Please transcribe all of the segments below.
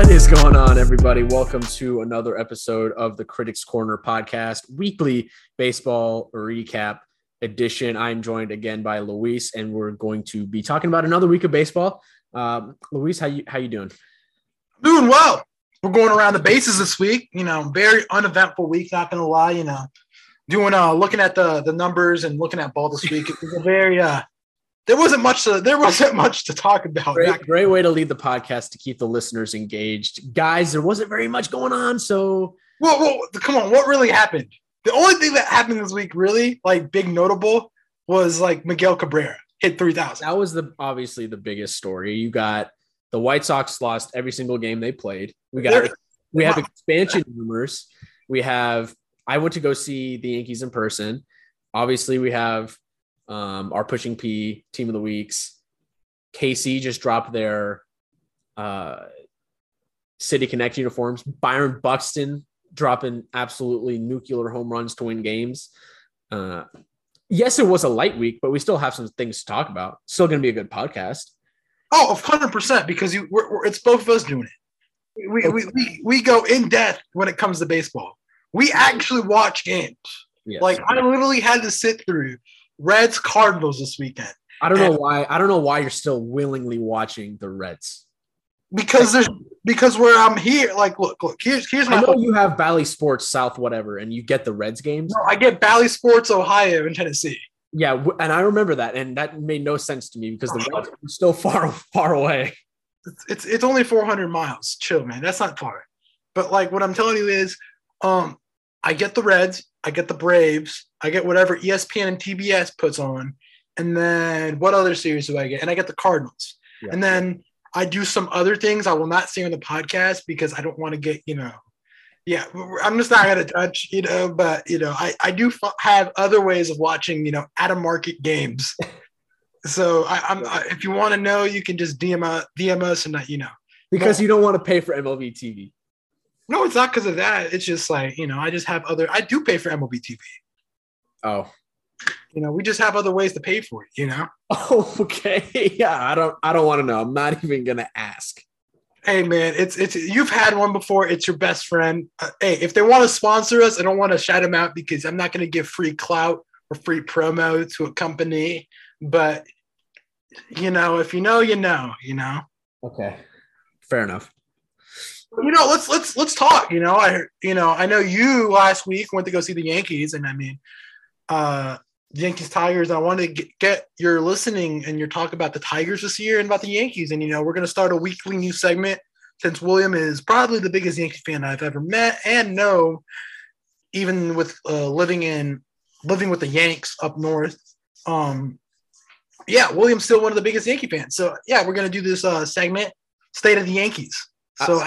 What is going on, everybody? Welcome to another episode of the Critics Corner podcast, weekly baseball recap edition. I'm joined again by Luis, and we're going to be talking about another week of baseball. Um, Luis, how you how you doing? Doing well. We're going around the bases this week. You know, very uneventful week. Not gonna lie. You know, doing uh looking at the the numbers and looking at ball this week. It was a very uh there wasn't much to there wasn't much to talk about. Great, great way to lead the podcast to keep the listeners engaged, guys. There wasn't very much going on, so well, well, come on, what really happened? The only thing that happened this week, really, like big notable, was like Miguel Cabrera hit three thousand. That was the obviously the biggest story. You got the White Sox lost every single game they played. We got They're, we have expansion rumors. We have I went to go see the Yankees in person. Obviously, we have um, our pushing P team of the weeks. KC just dropped their uh, City Connect uniforms. Byron Buxton dropping absolutely nuclear home runs to win games. Uh, yes, it was a light week, but we still have some things to talk about. Still going to be a good podcast. Oh, 100% because you, we're, we're, it's both of us doing it. We, we, we, we go in depth when it comes to baseball. We actually watch games. Yes. Like I literally had to sit through Reds Cardinals this weekend. I don't know why. I don't know why you're still willingly watching the Reds. Because there's because where I'm here, like look, look, here's here's my I know you have Bally Sports South, whatever, and you get the Reds games. No, I get Bally Sports Ohio and Tennessee. Yeah, and I remember that, and that made no sense to me because the Reds were still far far away. It's, it's it's only 400 miles. Chill, man. That's not far. But like what I'm telling you is, um, I get the Reds, I get the Braves, I get whatever ESPN and TBS puts on, and then what other series do I get? And I get the Cardinals, yeah. and then I do some other things I will not say on the podcast because I don't want to get you know, yeah, I'm just not gonna touch you know, but you know, I I do f- have other ways of watching you know at a market games. so I, am if you want to know, you can just DM, uh, DM us and you know because you don't want to pay for MLB TV. No, it's not because of that. It's just like, you know, I just have other, I do pay for MLB TV. Oh. You know, we just have other ways to pay for it, you know? Oh, okay. Yeah, I don't, I don't want to know. I'm not even going to ask. Hey man, it's it's you've had one before. It's your best friend. Uh, hey, if they want to sponsor us, I don't want to shout them out because I'm not going to give free clout or free promo to a company. But you know, if you know, you know. You know. Okay, fair enough you know, let's let's let's talk. You know, I you know I know you last week went to go see the Yankees, and I mean, uh, Yankees Tigers. I wanted to get, your listening and your talk about the Tigers this year and about the Yankees. And you know, we're going to start a weekly new segment since William is probably the biggest Yankee fan I've ever met and know, even with uh, living in living with the Yanks up north. Um, yeah, William's still one of the biggest Yankee fans. So yeah, we're going to do this uh, segment, State of the Yankees. So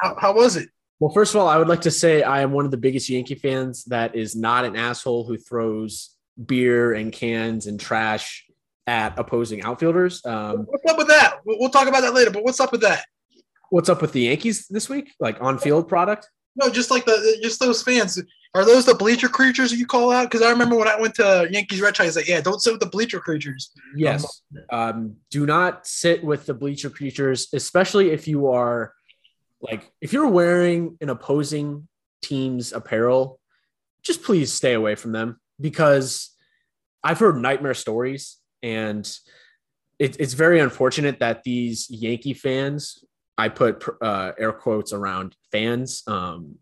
how, how was it? Well, first of all, I would like to say I am one of the biggest Yankee fans that is not an asshole who throws beer and cans and trash at opposing outfielders. Um, what's up with that? We'll talk about that later. But what's up with that? What's up with the Yankees this week? Like on-field product? No, just like the just those fans. Are those the bleacher creatures you call out? Because I remember when I went to Yankees Red Sox, like, yeah, don't sit with the bleacher creatures. Yes, um, do not sit with the bleacher creatures, especially if you are like if you're wearing an opposing team's apparel, just please stay away from them because I've heard nightmare stories and it, it's very unfortunate that these Yankee fans, I put uh, air quotes around fans, um,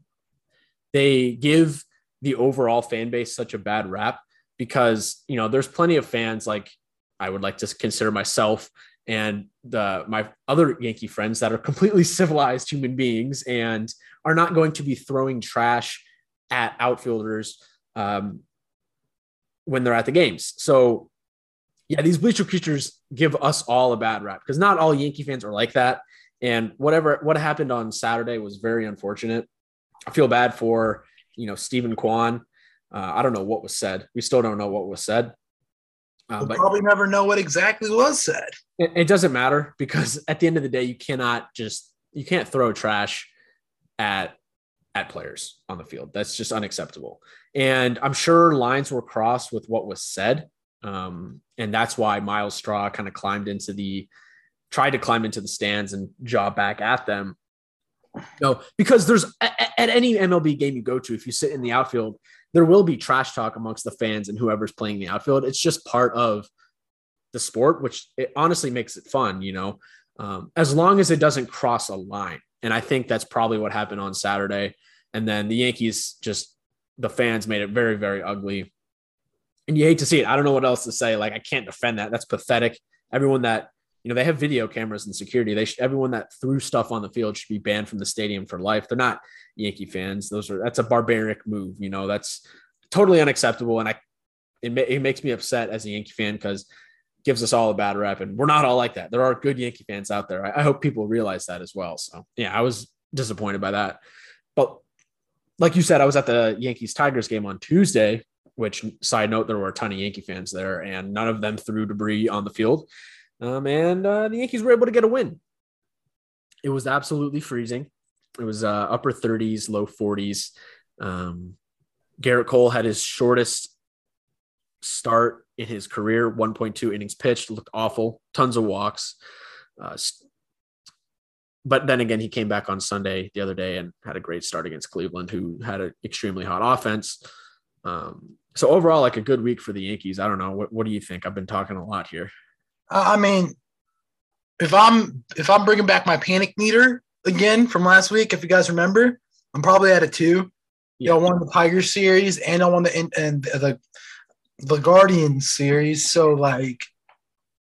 they give the overall fan base such a bad rap because, you know, there's plenty of fans like I would like to consider myself and the my other Yankee friends that are completely civilized human beings and are not going to be throwing trash at outfielders um, when they're at the games. So, yeah, these bleacher creatures give us all a bad rap because not all Yankee fans are like that. And whatever what happened on Saturday was very unfortunate. I feel bad for you know Steven Kwan. Uh, I don't know what was said. We still don't know what was said. Uh, we'll but probably never know what exactly was said. It, it, doesn't matter because at the end of the day, you cannot just you can't throw trash at at players on the field. That's just unacceptable. And I'm sure lines were crossed with what was said, um, and that's why Myles Straw kind of climbed into the tried to climb into the stands and jaw back at them. No, because there's at, at any MLB game you go to, if you sit in the outfield, there will be trash talk amongst the fans and whoever's playing the outfield. It's just part of the sport, which it honestly makes it fun, you know, um, as long as it doesn't cross a line. And I think that's probably what happened on Saturday. And then the Yankees just, the fans made it very, very ugly. And you hate to see it. I don't know what else to say. Like, I can't defend that. That's pathetic. Everyone that, you know, they have video cameras and security. They should, everyone that threw stuff on the field should be banned from the stadium for life. They're not Yankee fans. Those are, that's a barbaric move. You know, that's totally unacceptable. And I, it, it makes me upset as a Yankee fan because gives us all a bad rep. And we're not all like that. There are good Yankee fans out there. I, I hope people realize that as well. So yeah, I was disappointed by that. But like you said, I was at the Yankees Tigers game on Tuesday, which side note, there were a ton of Yankee fans there and none of them threw debris on the field. Um, and uh, the Yankees were able to get a win. It was absolutely freezing. It was uh, upper 30s, low 40s. Um, Gerrit Cole had his shortest start in his career 1.2 innings pitched, looked awful, tons of walks. Uh, but then again, he came back on Sunday the other day and had a great start against Cleveland, who had an extremely hot offense. Um, so overall, like a good week for the Yankees. I don't know. What, what do you think? I've been talking a lot here. I mean, if I'm if I'm bringing back my panic meter again from last week, if you guys remember, I'm probably at a two. Yeah. You know, I won the Tigers series and I won the and the the Guardian series. So like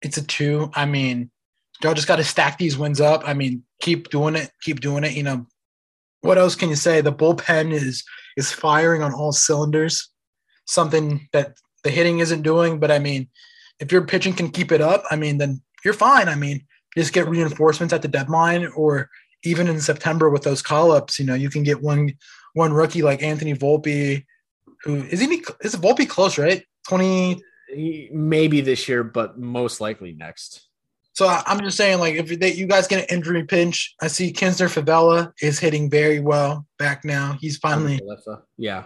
it's a two. I mean, y'all just got to stack these wins up. I mean, keep doing it, keep doing it. You know, what else can you say? The bullpen is is firing on all cylinders. Something that the hitting isn't doing, but I mean, if your pitching can keep it up, I mean, then you're fine. I mean, just get reinforcements at the deadline, or even in September with those call ups. You know, you can get one one rookie like Anthony Volpe, who is he is Volpe close, right? 20 maybe this year, but most likely next. So I'm just saying, like, if they, you guys get an injury pinch, I see Kiner Falefa is hitting very well back now. He's finally, yeah,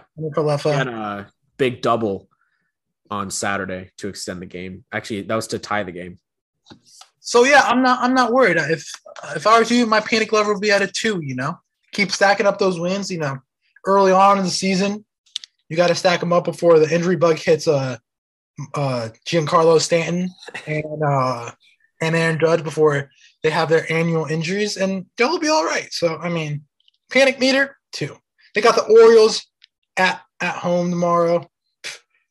and a big double on Saturday to extend the game. Actually, that was to tie the game. So yeah, I'm not, I'm not worried. If if I were you, my panic level would be at a two. You know, keep stacking up those wins. You know, early on in the season, you got to stack them up before the injury bug hits uh, uh, Giancarlo Stanton and uh, and Aaron Judge before they have their annual injuries, and they'll be all right. So I mean, panic meter two. They got the Orioles at at home tomorrow.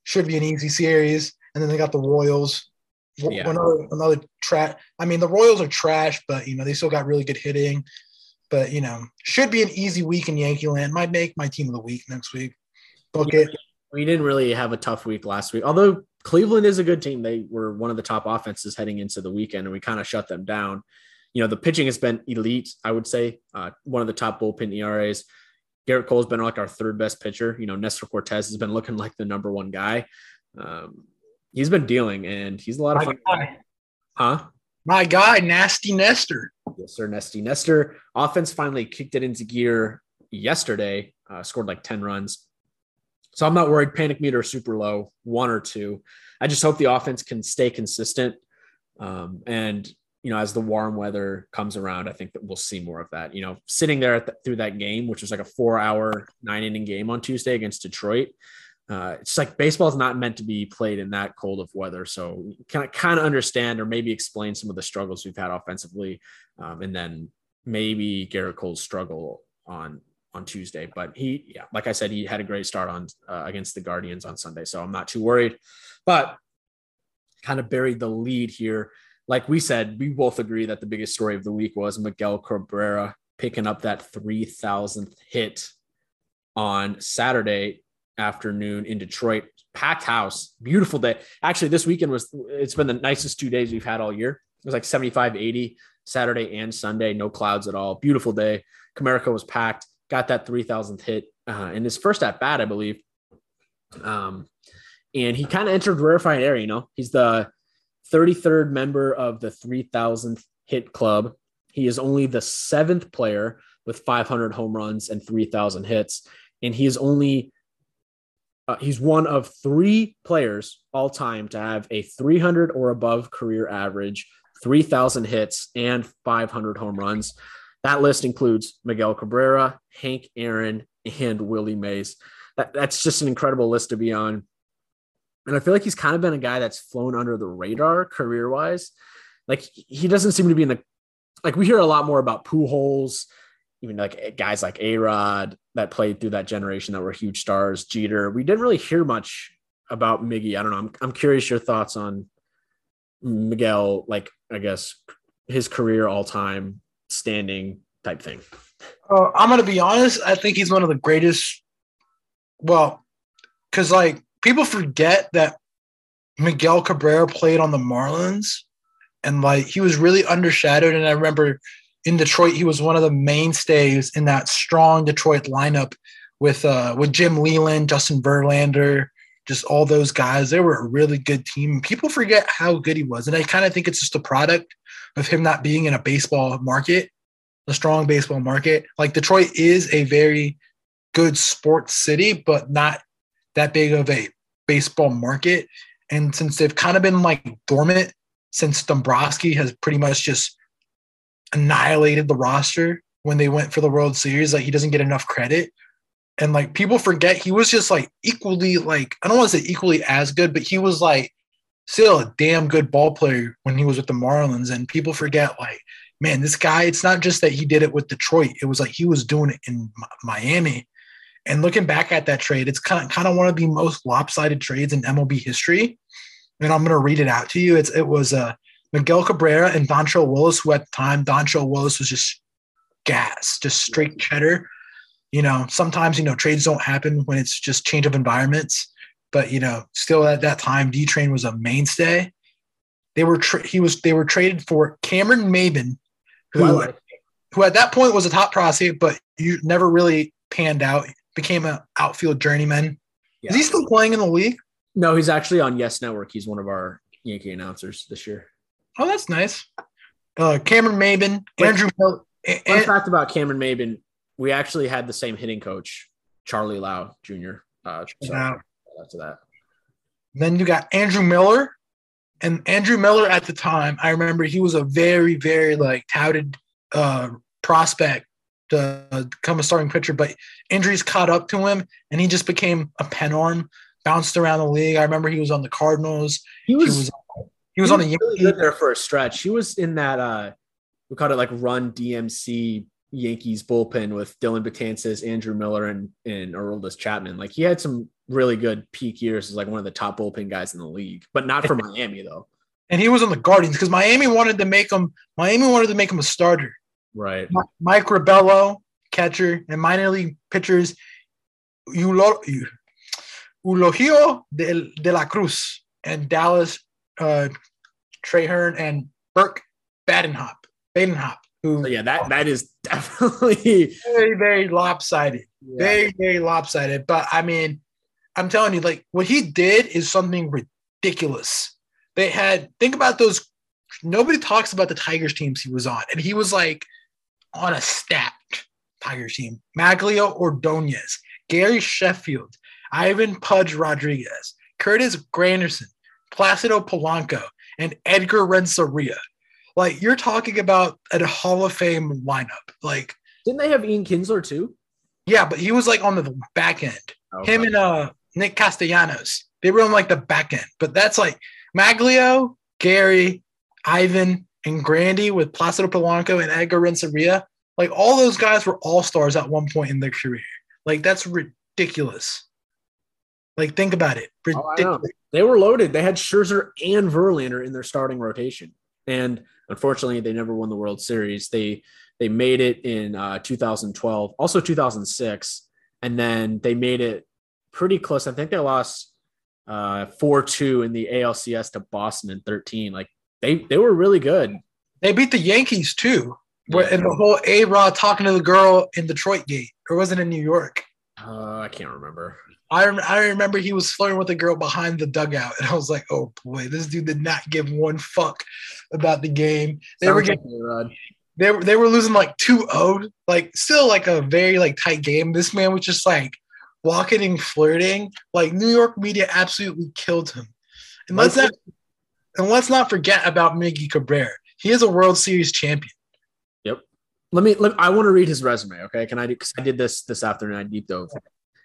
Should be an easy series, and then they got the Royals. Yeah. Another another trash. I mean, the Royals are trash, but you know they still got really good hitting. But you know, should be an easy week in Yankee land. Might make my team of the week next week. Book it. We didn't really have a tough week last week, although Cleveland is a good team. They were one of the top offenses heading into the weekend, and we kind of shut them down. You know, the pitching has been elite, I would say. Uh, one of the top bullpen ERAs. Gerrit Cole's been like our third best pitcher. You know, Nestor Cortes has been looking like the number one guy. Um, he's been dealing, and he's a lot of fun. Guy. Huh? My guy, Nasty Nestor. Yes, sir, Nasty Nestor. Offense finally kicked it into gear yesterday. Uh, scored like ten runs. So I'm not worried. Panic meter is super low, one or two. I just hope the offense can stay consistent. Um, and you know, as the warm weather comes around, I think that we'll see more of that. You know, sitting there the, through that game, which was like a four-hour, nine-inning game on Tuesday against Detroit. Uh, it's like baseball is not meant to be played in that cold of weather. So can I kind of understand or maybe explain some of the struggles we've had offensively, um, and then maybe Gerrit Cole's struggle on on Tuesday. But he, yeah, like I said, he had a great start on uh, against the Guardians on Sunday, so I'm not too worried. But kind of buried the lead here. Like we said, we both agree that the biggest story of the week was Miguel Cabrera picking up that 3,000th hit on Saturday afternoon in Detroit. Packed house, beautiful day. Actually, this weekend was, it's been the nicest two days we've had all year. It was like 75, 80 Saturday and Sunday, no clouds at all. Beautiful day. Comerica was packed got that 3000th hit uh, in his first at bat, I believe. Um, and he kind of entered rarefied air, you know, he's the 33rd member of the 3000th hit club. He is only the seventh player with 500 home runs and 3000 hits. And he is only, uh, he's one of three players all time to have a 300 or above career average, 3000 hits and 500 home runs. That list includes Miguel Cabrera, Hank Aaron, and Willie Mays. That, that's just an incredible list to be on. And I feel like he's kind of been a guy that's flown under the radar career wise. Like he doesn't seem to be in the like we hear a lot more about Pujols, even like guys like A Rod that played through that generation that were huge stars, Jeter. We didn't really hear much about Miggy. I don't know. I'm, I'm curious your thoughts on Miguel, like I guess his career all time standing type thing. Uh, I'm gonna be honest. I think he's one of the greatest. Well, because like people forget that Miguel Cabrera played on the Marlins, and like he was really undershadowed. And I remember in Detroit, he was one of the mainstays in that strong Detroit lineup with uh with Jim Leyland, Justin Verlander, just all those guys. They were a really good team. People forget how good he was, and I kind of think it's just a product of him not being in a baseball market, a strong baseball market. Like Detroit is a very good sports city, but not that big of a baseball market. And since they've kind of been like dormant since Dombrowski has pretty much just annihilated the roster when they went for the World Series, like he doesn't get enough credit. And like people forget he was just like equally like I don't want to say equally as good, but he was like still a damn good ball player when he was with the Marlins. And people forget, like, man, this guy, it's not just that he did it with Detroit. It was like he was doing it in Miami. And looking back at that trade, it's kind of, kind of one of the most lopsided trades in MLB history. And I'm going to read it out to you. It's, it was uh, Miguel Cabrera and Dontrelle Willis, who at the time, Dontrelle Willis was just gas, just straight mm-hmm. cheddar. You know, sometimes, you know, trades don't happen when it's just change of environments but you know, still at that time, D Train was a mainstay. They were tra- he was they were traded for Cameron Maybin, who who at that point was a top prospect, but you never really panned out. Became an outfield journeyman. Yeah. Is he still playing in the league? No, he's actually on Yes Network. He's one of our Yankee announcers this year. Oh, that's nice. Uh, Cameron Wait, Andrew. Fun and- fact about Cameron Maybin: we actually had the same hitting coach, Charlie Lau Jr. Uh, so wow after that. Then you got Andrew Miller. And Andrew Miller at the time, I remember he was a very, very like touted uh, prospect to become a starting pitcher, but injuries caught up to him and he just became a pen arm, bounced around the league. I remember he was on the Cardinals. He was he was, he was he on a really good there for a stretch. He was in that uh we called it like run DMC Yankees bullpen with Dellin Betances, Andrew Miller, and and Aroldis Chapman. Like he had some really good peak years as like one of the top bullpen guys in the league, but not for Miami though. And he was on the Guardians because Miami wanted to make him. Miami wanted to make him a starter. Right. Mike Rabelo, catcher, and minor league pitchers, Eulogio de, de la Cruz and Dallas uh, Trahern and Burke Badenhop. Badenhop. Who, so yeah, that that is definitely very very lopsided. Yeah. Very very lopsided. But I mean, I'm telling you, like what he did is something ridiculous. They had think about those. Nobody talks about the Tigers teams he was on, and he was like on a stacked Tigers team. Magglio Ordonez, Gary Sheffield, Ivan Pudge Rodriguez, Curtis Granderson, Placido Polanco, and Edgar Renteria. Like you're talking about a Hall of Fame lineup. Like didn't they have Ian Kinsler too? Yeah, but he was like on the back end. Okay. Him and uh Nick Castellanos. They were on like the back end, but that's like Magglio, Gary, Ivan, and Grandy with Placido Polanco and Edgar Renteria. Like all those guys were all stars at one point in their career. Like that's ridiculous. Like think about it. Oh, they were loaded. They had Scherzer and Verlander in their starting rotation, and unfortunately, they never won the World Series. They they made it in uh, 2012, also 2006, and then they made it pretty close. I think they lost uh 4-2 in the ALCS to Boston in 13. Like they they were really good. They beat the Yankees too. Yeah. And the whole A Rod talking to the girl in Detroit gate, or was it in New York? Uh, I can't remember. I, I remember he was flirting with a girl behind the dugout, and I was like, "Oh boy, this dude did not give one fuck about the game." They Sounds were getting, like they were they were losing like 2-0, like still like a very like tight game. This man was just like walking and flirting, like New York media absolutely killed him. And let's not and let's not forget about Miggy Cabrera. He is a World Series champion. Yep. let me. Let, I want to read his resume. Okay, can I? Do? Because I did this this afternoon. I deep dove.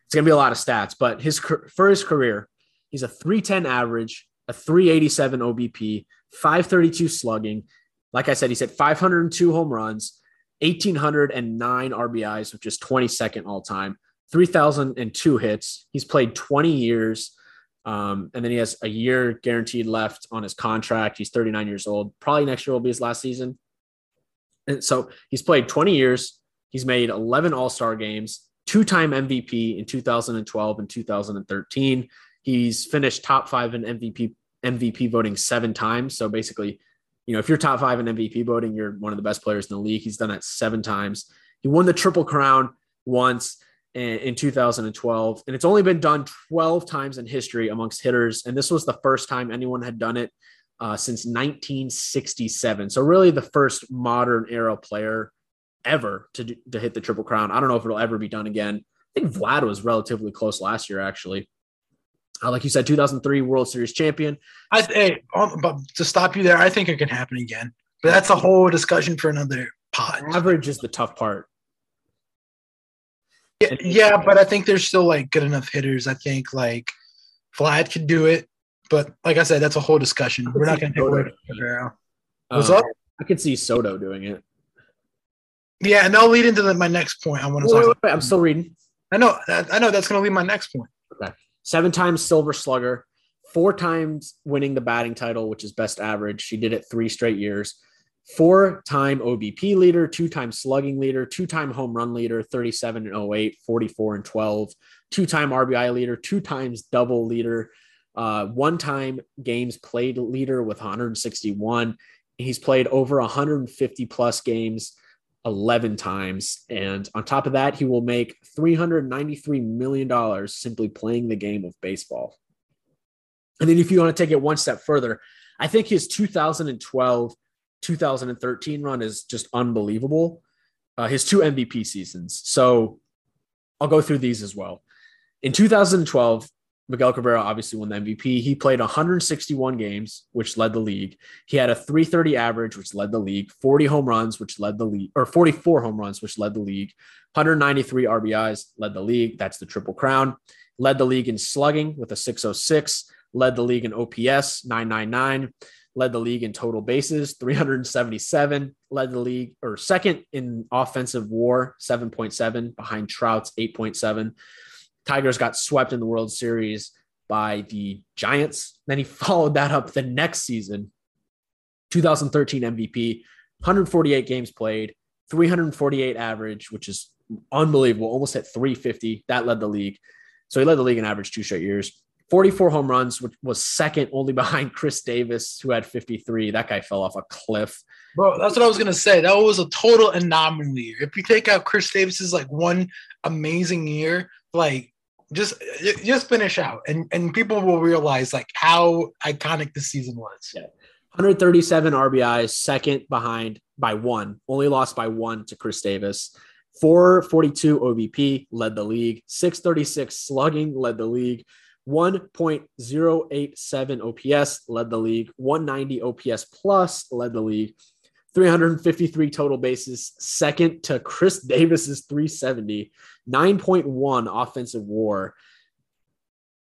It's gonna be a lot of stats, but his for his career, he's a 310 average, a 387 OBP, 532 slugging. Like I said, he's hit 502 home runs, 1,809 RBIs, which is 22nd all time, 3,002 hits. He's played 20 years. Um, and then he has a year guaranteed left on his contract. He's 39 years old. Probably next year will be his last season. And so he's played 20 years. He's made 11 All Star games, two time MVP in 2012 and 2013. He's finished top five in MVP MVP voting seven times. So basically, you know, if you're top five in MVP voting, you're one of the best players in the league. He's done that seven times. He won the Triple Crown once in 2012, and it's only been done 12 times in history amongst hitters. And this was the first time anyone had done it uh, since 1967. So really, the first modern era player ever to to hit the Triple Crown. I don't know if it'll ever be done again. I think Vlad was relatively close last year, actually. Uh, like you said, 2003 World Series champion. I hey, but to stop you there, I think it can happen again. But that's a whole discussion for another pod. Average is the tough part. Yeah, yeah, but I think there's still like good enough hitters. I think like Vlad could do it, but like I said, that's a whole discussion. We're not going to take away What's um, up? I could see Soto doing it. Yeah, and that'll lead into the, my next point. I want to. Wait, wait, wait, I'm still reading. I know. I know that's going to lead my next point. Okay. Seven times Silver Slugger, four times winning the batting title, which is best average. She did it three straight years four time OBP leader, two time slugging leader, two time home run leader, 37 and 08, 44 and 12, two time RBI leader, two times double leader, uh, one time games played leader with 161. He's played over 150 plus games 11 times. And on top of that, he will make $393 million simply playing the game of baseball. And then if you want to take it one step further, I think his 2012 2013 run is just unbelievable. Uh, his two MVP seasons. So I'll go through these as well. In 2012, Miguel Cabrera obviously won the MVP. He played 161 games, which led the league. He had a 330 average, which led the league, 40 home runs, which led the league, or 44 home runs, which led the league, 193 RBIs, led the league. That's the triple crown. Led the league in slugging with a 606, led the league in OPS 999 led the league in total bases, 377, led the league or second in offensive war, 7.7 behind Trout's 8.7. Tigers got swept in the World Series by the Giants. Then he followed that up the next season, 2013 MVP, 148 games played, 348 average, which is unbelievable, almost at 350. That led the league. So he led the league in average two straight years. 44 home runs, which was second only behind Chris Davis, who had 53. That guy fell off a cliff. Bro, that's what I was gonna say. That was a total anomaly. If you take out Chris Davis's like one amazing year, like just just finish out, and and people will realize like how iconic this season was. Yeah. 137 RBIs, second behind by one, only lost by one to Chris Davis. 442 OBP led the league, 636 slugging led the league, 1.087 OPS led the league, 190 OPS plus led the league, 353 total bases, second to Chris Davis's 370, 9.1 offensive war,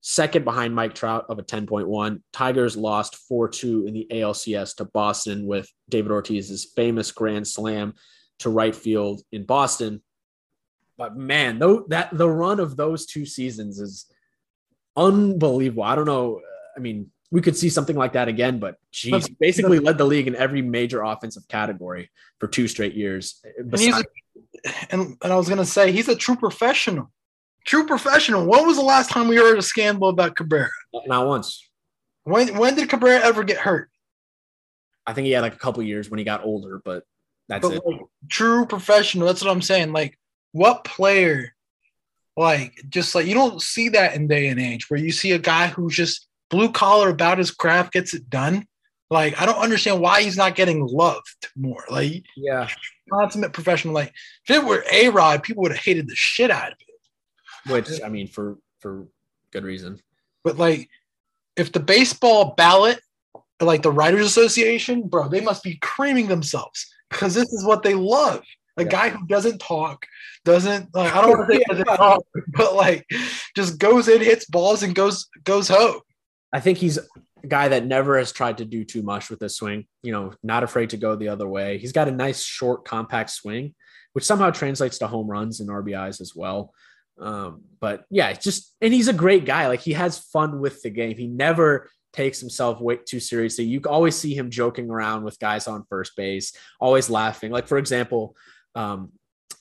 second behind Mike Trout of a 10.1. Tigers lost 4 2 in the ALCS to Boston with David Ortiz's famous grand slam to right field in Boston. But man, though that the run of those two seasons is unbelievable. I don't know. I mean, we could see something like that again, but geez, basically led the league in every major offensive category for two straight years. And, a, and, and I was gonna say he's a true professional. True professional. When was the last time we heard a scandal about Cabrera? Not once. When when did Cabrera ever get hurt? I think he had like a couple years when he got older, but that's but it. Like, true professional. That's what I'm saying. Like, what player like, just like you don't see that in day and age where you see a guy who's just blue collar about his craft gets it done. Like, I don't understand why he's not getting loved more. Like, yeah, consummate professional. Like, if it were A Rod, people would have hated the shit out of it. Which I mean, for for good reason. But like, if the baseball ballot, like the Writers Association, bro, they must be creaming themselves because this is what they love A Yeah. guy who doesn't talk, doesn't like I don't want to say doesn't talk, but like just goes in, hits balls, and goes goes home. I think he's a guy that never has tried to do too much with his swing. You know, not afraid to go the other way. He's got a nice, short, compact swing, which somehow translates to home runs and RBIs as well. Um, but yeah, it's just and he's a great guy. Like he has fun with the game. He never takes himself way too seriously. You always see him joking around with guys on first base, always laughing. Like for example, um,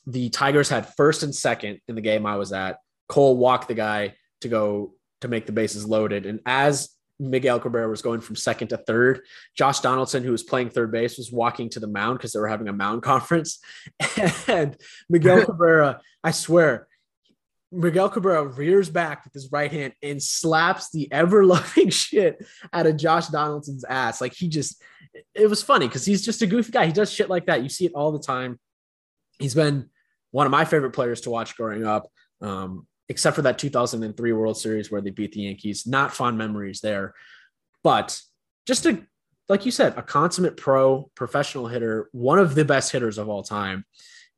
the Tigers had first and second in the game I was at. Cole walked the guy to go to make the bases loaded, and as Miguel Cabrera was going from second to third. Josh Donaldson, who was playing third base, was walking to the mound because they were having a mound conference. And Miguel Cabrera, I swear, Miguel Cabrera rears back with his right hand and slaps the ever loving shit out of Josh Donaldson's ass. Like he just, it was funny because he's just a goofy guy. He does shit like that. You see it all the time. He's been one of my favorite players to watch growing up. Um, except for that 2003 World Series where they beat the Yankees. Not fond memories there, but just a like you said, a consummate pro, professional hitter, one of the best hitters of all time.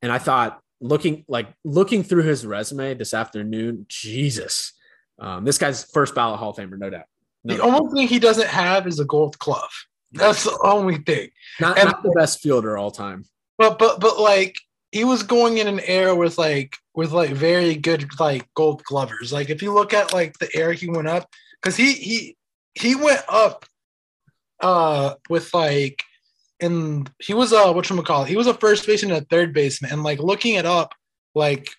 And I thought looking like looking through his resume this afternoon, Jesus, um, this guy's first ballot Hall of Famer, no doubt. No The doubt. only thing he doesn't have is a gold glove. That's the only thing. Not, and- not the best fielder all time. But but but like he was going in an era with like with like very good like gold glovers. Like if you look at like the era he went up, because he he he went up uh with like and he was uh what call? He was a first baseman and a third baseman. And like looking it up, like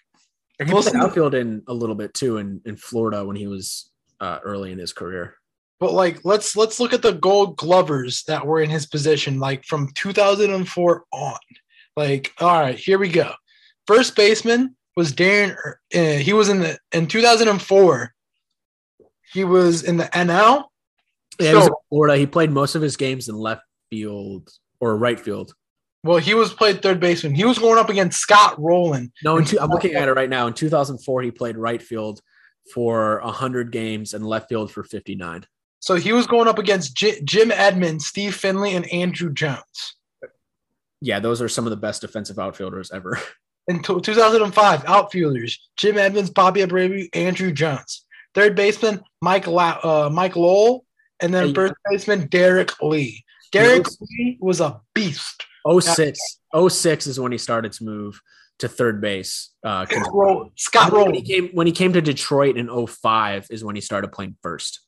And he played outfield in a little bit too in, in Florida when he was uh, early in his career. but like let's let's look at the gold glovers that were in his position, like from 2004 on. Like, all right, here we go. First baseman was Darren. Uh, he was in the in 2004. He was in the NL. Yeah, he was in Florida. He played most of his games in left field or right field. Well, he was played third baseman. He was going up against Scott Rolen. No, in two, I'm looking at it right now. In 2004, he played right field for 100 games and left field for 59. So he was going up against J- Jim Edmonds, Steve Finley, and Andruw Jones. Yeah, those are some of the best defensive outfielders ever. In t- 2005, outfielders Jim Edmonds, Bobby Abreu, Andruw Jones. Third baseman Mike La- uh, Mike Lowell, and then Hey. first baseman Derrek Lee. Derrek Yes. Lee was a beast. 06, 06 is when he started to move to third base. Uh, Scott Roll- when he came when he came to Detroit in 05 is when he started playing first.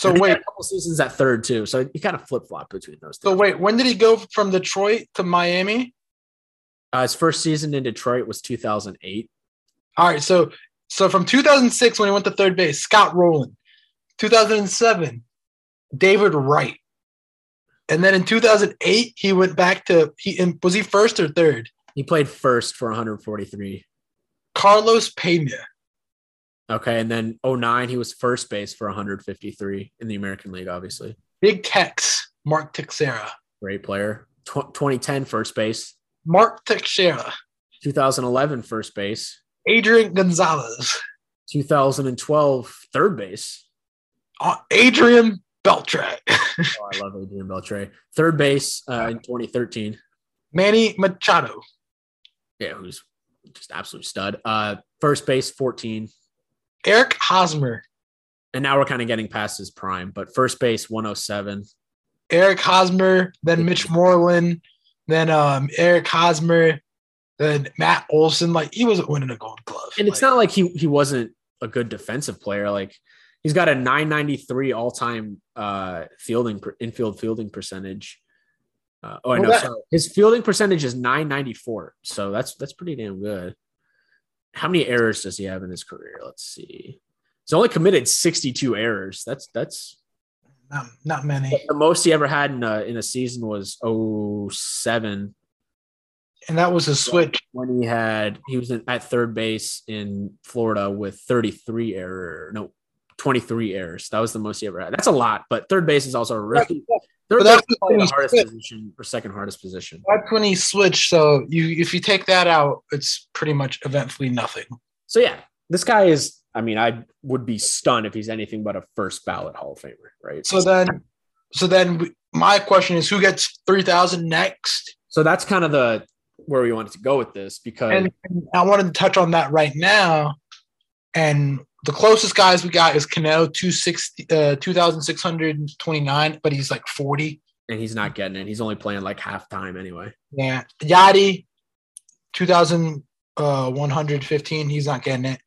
So wait, a couple seasons at third too. So he kind of flip flop between those. so two. wait, when did he go from Detroit to Miami? Uh, his first season in Detroit was 2008. All right, so so from 2006 when he went to third base, Scott Rolen. 2007, David Wright. And then in 2008, he went back to he was he first or third? He played first for 143. Carlos Pena. Okay, and then 09 he was first base for 153 in the American League. Obviously, Big Tex, Mark Teixeira. great player. Tw- 2010 first base. Mark Teixeira. 2011 first base. Adrian Gonzalez. 2012 third base. Uh, Adrian Beltre. Oh, I love Adrian Beltre. Third base uh, in 2013. Manny Machado. Yeah, who's just absolute stud. Uh, first base 14. Eric Hosmer. And now we're kind of getting past his prime, but first base 107. Eric Hosmer, then Mitch Moreland, then um, Eric Hosmer, then Matt Olson. Like he wasn't winning a Gold Glove. And it's Like, not like he he wasn't a good defensive player. Like he's got a 993 all time uh, fielding infield fielding percentage. Uh, oh, I Well, know. that- sorry. His fielding percentage is 994, so that's that's pretty damn good. How many errors does he have in his career? Let's see. He's only committed 62 errors. That's that's not, not many. the most he ever had in a in a season was 07 And that was a switch. when he had he was in, at third base in Florida with 33 error no 23 errors. That was the most he ever had. That's a lot, but third base is also a really that's probably the hardest fit. position or second hardest position. That's when he switched. So you if you take that out, it's pretty much eventfully nothing. So yeah, this guy is. I mean, I would be stunned if he's anything but a first ballot Hall of Famer, right? So then, so then we- my question is, who gets three thousand next? So that's kind of the where we wanted to go with this because and I wanted to touch on that right now. And the closest guys we got is Cano, 260, uh, 2,629, but he's like 40. and he's not getting it. He's only playing like halftime anyway. Yeah. Yadi, 2,115. He's not getting it.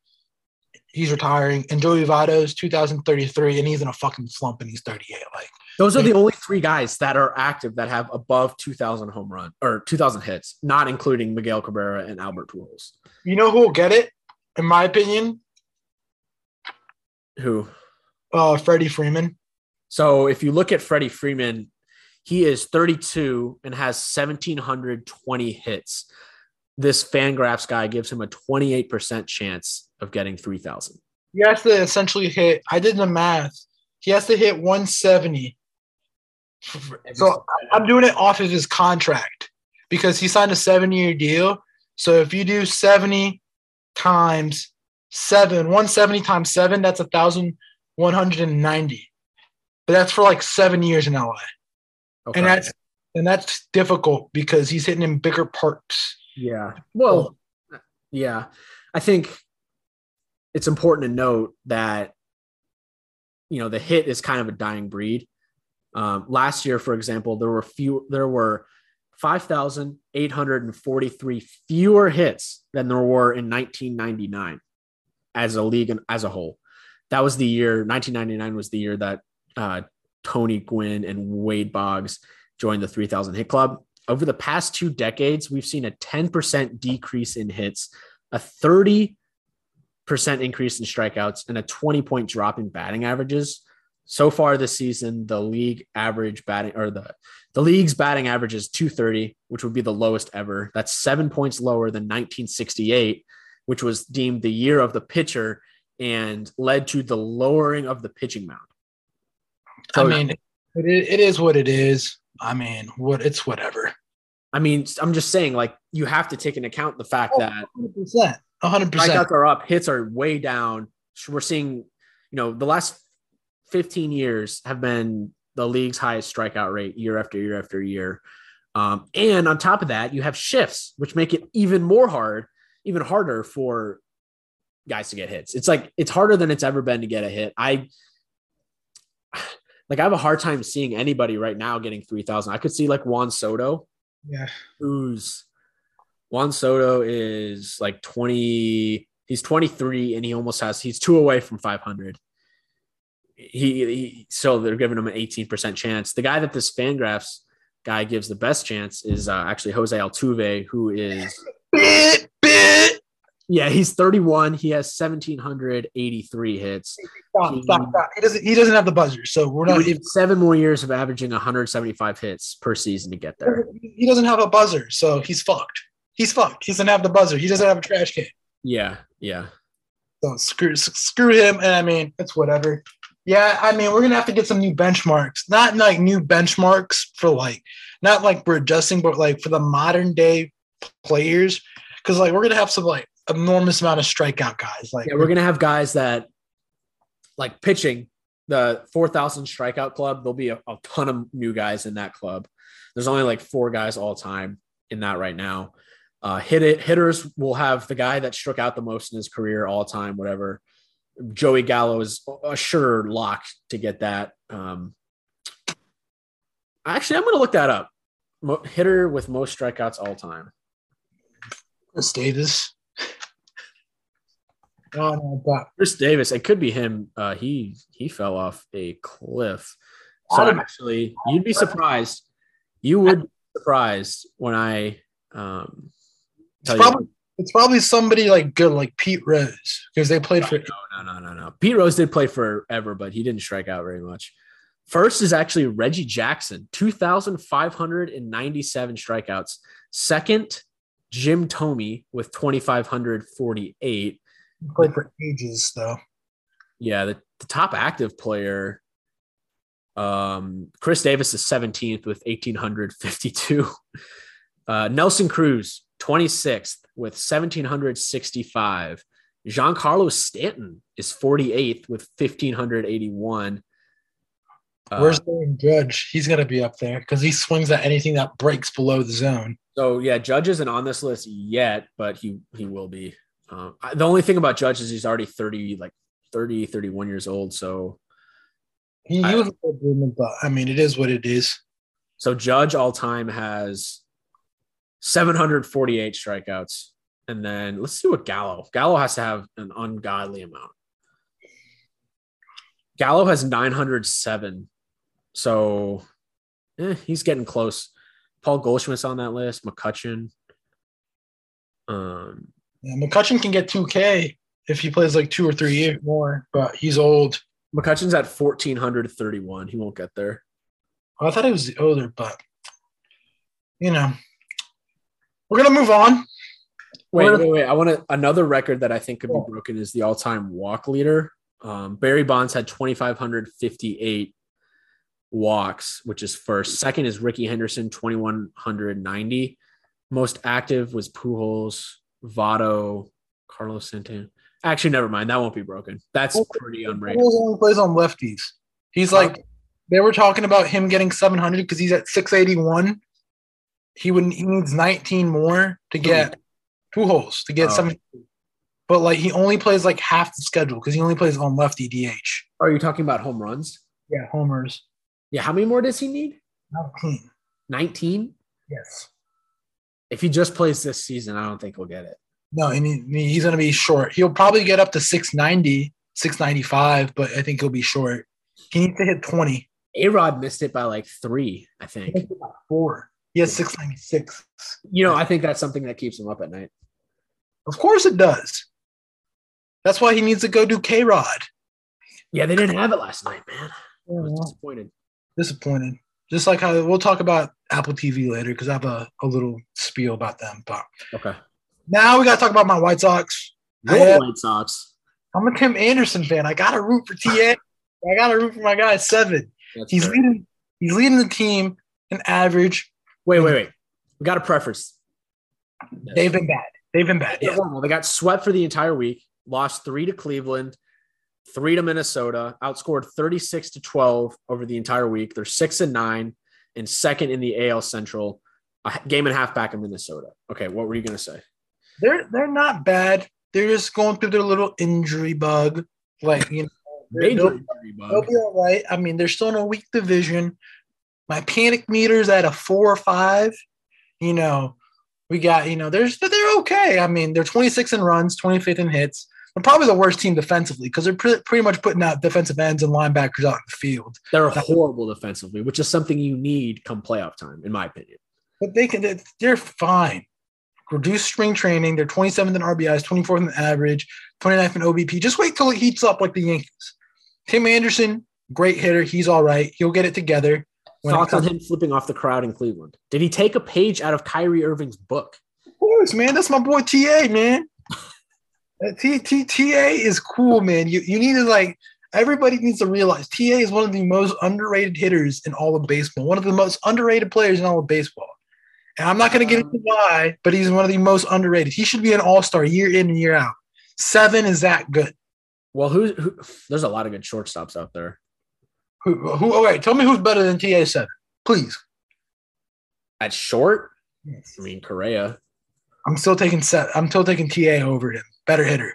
He's retiring. And Joey Votto's 2,033, and he's in a fucking slump and he's 38. Like, Those are the only three guys that are active that have above 2,000 home run or 2,000 hits, not including Miguel Cabrera and Albert Pujols. you know who will get it, in my opinion? Who? Uh, Freddie Freeman. So if you look at Freddie Freeman, he is 32 and has 1,720 hits. This Fangraphs guy gives him a 28% chance of getting 3,000. He has to essentially hit, I did the math. He has to hit 170. So I'm doing it off of his contract because he signed a seven year deal. So if you do 70 times seven, 170 times seven, that's a thousand one hundred and ninety. But that's for like seven years in LA. Okay. And that's and that's difficult because he's hitting in bigger parks. Yeah. Well, yeah. I think it's important to note that you know the hit is kind of a dying breed. Um, last year, for example, there were few there were 5,843 fewer hits than there were in 1999 as a league and as a whole. That was the year 1999 was the year that uh, Tony Gwynn and Wade Boggs joined the 3000 hit club. Over the past two decades, we've seen a 10% decrease in hits, a 30% increase in strikeouts, and a 20 point drop in batting averages. So far this season, the league average batting or the, the league's batting average is 230, which would be the lowest ever. That's seven points lower than 1968, which was deemed the year of the pitcher and led to the lowering of the pitching mound. I mean, it, it is what it is. I mean, what it's whatever. I mean, I'm just saying, like, you have to take into account the fact Oh, that 100%. 100%. strikeouts are up, hits are way down. We're seeing, you know, the last 15 years have been the league's highest strikeout rate year after year after year. Um, and on top of that, you have shifts, which make it even more hard, even harder for guys to get hits. It's like it's harder than it's ever been to get a hit. I like I have a hard time seeing anybody right now getting 3,000. I could see like Juan Soto, Yeah. who's Juan Soto is like 20, he's 23 and he almost has, he's two away from 500. He, he so they're giving him an 18% chance. The guy that this Fangraphs guy gives the best chance is uh, actually Jose Altuve, who is, Bit, bit. Yeah, he's 31. He has 1,783 hits. Stop, stop, stop. He doesn't. He doesn't have the buzzer, so we're not. He, seven more years of averaging 175 hits per season to get there. he doesn't have a buzzer, so he's fucked. He's fucked. He doesn't have the buzzer. He doesn't have a trash can. Yeah, yeah. So screw screw him. And I mean, it's whatever. Yeah, I mean, we're gonna have to get some new benchmarks. Not like new benchmarks for like, not like we're adjusting, but like for the modern day players, because like we're gonna have some like enormous amount of strikeout guys. Like Yeah, we're gonna have guys that like pitching the 4,000 strikeout club. There'll be a, a ton of new guys in that club. There's only like four guys all time in that right now. Uh, hit it hitters will have the guy that struck out the most in his career all time, whatever. Joey Gallo is a sure lock to get that. Um, actually, I'm gonna look that up. Mo- hitter with most strikeouts all time. Chris Davis. Oh no, but Chris Davis, it could be him. Uh, he he fell off a cliff. So actually, you'd be surprised. You would be surprised when I um it's tell probably you. it's probably somebody like good like Pete Rose because they played for No, no, no, no. Pete Rose did play forever, but he didn't strike out very much. First is actually Reggie Jackson, 2,597 strikeouts. Second, Jim Thome with 2,548. Played for ages though. Yeah, the, the top active player, um, Chris Davis is 17th with 1,852. Uh, Nelson Cruz, 26th with 1,765. Giancarlo Stanton is 48th with 1,581. Uh, Where's Aaron Judge? He's gonna be up there because he swings at anything that breaks below the zone. so yeah, Judge isn't on this list yet, but he he will be. I- the only thing about Judge is he's already 30, like 30, 31 years old. So He, he I- was a good movement, but I mean, it is what it is. so Judge all time has 748 strikeouts. And then let's see what Gallo. Gallo has to have an ungodly amount. Gallo has 907. So eh, he's getting close. Paul Goldschmidt's on that list. McCutchen. Um, Yeah, McCutchen can get 2K if he plays like two or three years more, but he's old. McCutchen's at 1431. He won't get there. I thought he was older, but you know, we're gonna move on. Wait, wait, wait. I want to another record that I think could be broken is the all-time walk leader. Um, Barry Bonds had 2,558 walks, which is first. Second is Rickey Henderson, 2,190. Most active was Pujols, Votto, Carlos Santana. Actually, never mind. That won't be broken. That's pretty unbreakable. Only plays on lefties. He's like they were talking about him getting 700 because he's at 681. He would he needs 19 more to get two holes to get Oh. seven. But like he only plays like half the schedule because he only plays on lefty DH. Are you talking about home runs? Yeah, homers. Yeah. How many more does he need? 19. 19? Yes. If he just plays this season, I don't think he'll get it. No, I mean he's gonna be short. He'll probably get up to 690, 695, but I think he'll be short. He needs to hit 20. A Rod missed it by like three, I think. Four. He has 696. You know, I think that's something that keeps him up at night. Of course it does. That's why he needs to go do K Rod. Yeah, they didn't have it last night, man. I was disappointed. Disappointed. Just like how we'll talk about Apple TV later because I have a, a little spiel about them. But Okay. now we got to talk about my White Sox. Have- uh, White Sox. I'm a Tim Anderson fan. I got to root for TA. I got to root for my guy seven. That's He's fair. leading. He's leading the team in average. Wait, wait, wait. We got a preference. They've been bad. They've been bad. Yeah. They got swept for the entire week, lost three to Cleveland, three to Minnesota, outscored 36 to 12 over the entire week. They're six and nine and second in the AL Central, a game and a half back in Minnesota. Okay, what were you going to say? They're they're not bad. They're just going through their little injury bug. Like you know, they'll, injury bug. they'll be all right. I mean, they're still in a weak division. My panic meter's at a four or five. You know, we got you know there's they're okay. I mean, they're 26 in runs, 25th in hits. They're probably the worst team defensively because they're pre- pretty much putting out defensive ends and linebackers out in the field. They're horrible defensively, which is something you need come playoff time, in my opinion. But they can they're- fine. Reduced spring training. They're 27th in RBIs, 24th in average, 29th in OBP. Just wait till it heats up like the Yankees. Tim Anderson, great hitter. He's all right. He'll get it together. Thoughts on him flipping off the crowd in Cleveland? Did he take a page out of Kyrie Irving's book? Of course, man. That's my boy TA, man. That T, T, TA is cool, man. You you need to like everybody needs to realize TA is one of the most underrated hitters in all of baseball. One of the most underrated players in all of baseball. And I'm not going to get into why, but he's one of the most underrated. He should be an all-star year in and year out. Seven is that good. Well, who, who there's a lot of good shortstops out there. Who? Who? Oh, okay, tell me who's better than TA seven, please. At short, I mean Correa. I'm still taking set. I'm still taking TA over him. Better hitter.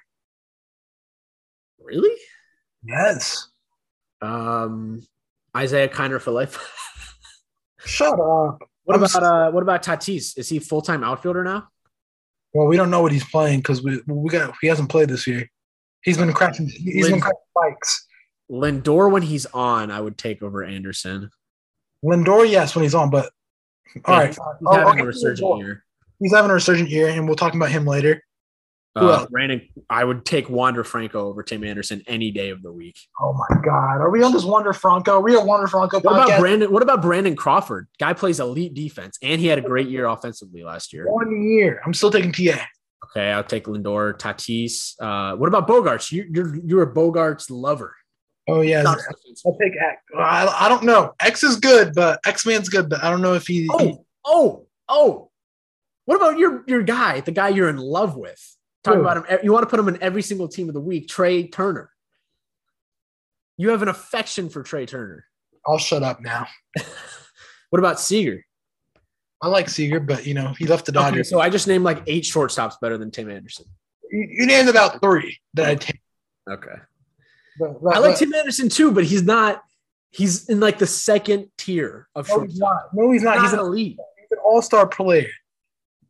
Really? Yes. Um, Isiah Kiner for life. Shut up. what I'm about uh, what about Tatis? Is he full time outfielder now? Well, we don't know what he's playing because we we got he hasn't played this year. He's been crashing. He's been Lin- crashing bikes. Lindor, when he's on, I would take over Anderson. Lindor, yes, when he's on, but all Yeah, right, he's. He's I'll having get a resurgent year. He's having a resurgent year, and we'll talk about him later. Who Uh, else? Brandon, I would take Wander Franco over Tim Anderson any day of the week. Oh my God, are we on this Wander Franco? Are we a Wander Franco What about? Brandon? What about Brandon Crawford? Guy plays elite defense, and he had a great year offensively last year. One year. I'm still taking TA. Okay, I'll take Lindor, Tatis. Uh, what about Bogaerts? You, you're you're a Bogaerts lover. Oh yeah, Not I'll take X. I, I don't know. X is good, but X Man's good, but I don't know if he. he- Oh, oh, oh. What about your your guy, the guy you're in love with? Talk about him. You want to put him in every single team of the week. Trea Turner. You have an affection for Trea Turner. I'll shut up now. what about Seager? I like Seager, but you know he left the Okay, Dodgers. so I just named like eight shortstops better than Tim Anderson. You, you named about three that I take. Okay. But, but- I like but- Tim Anderson too, but he's not. He's in like the second tier of No, he's not. No, he's not. He's He's, an, elite. he's an all-star player.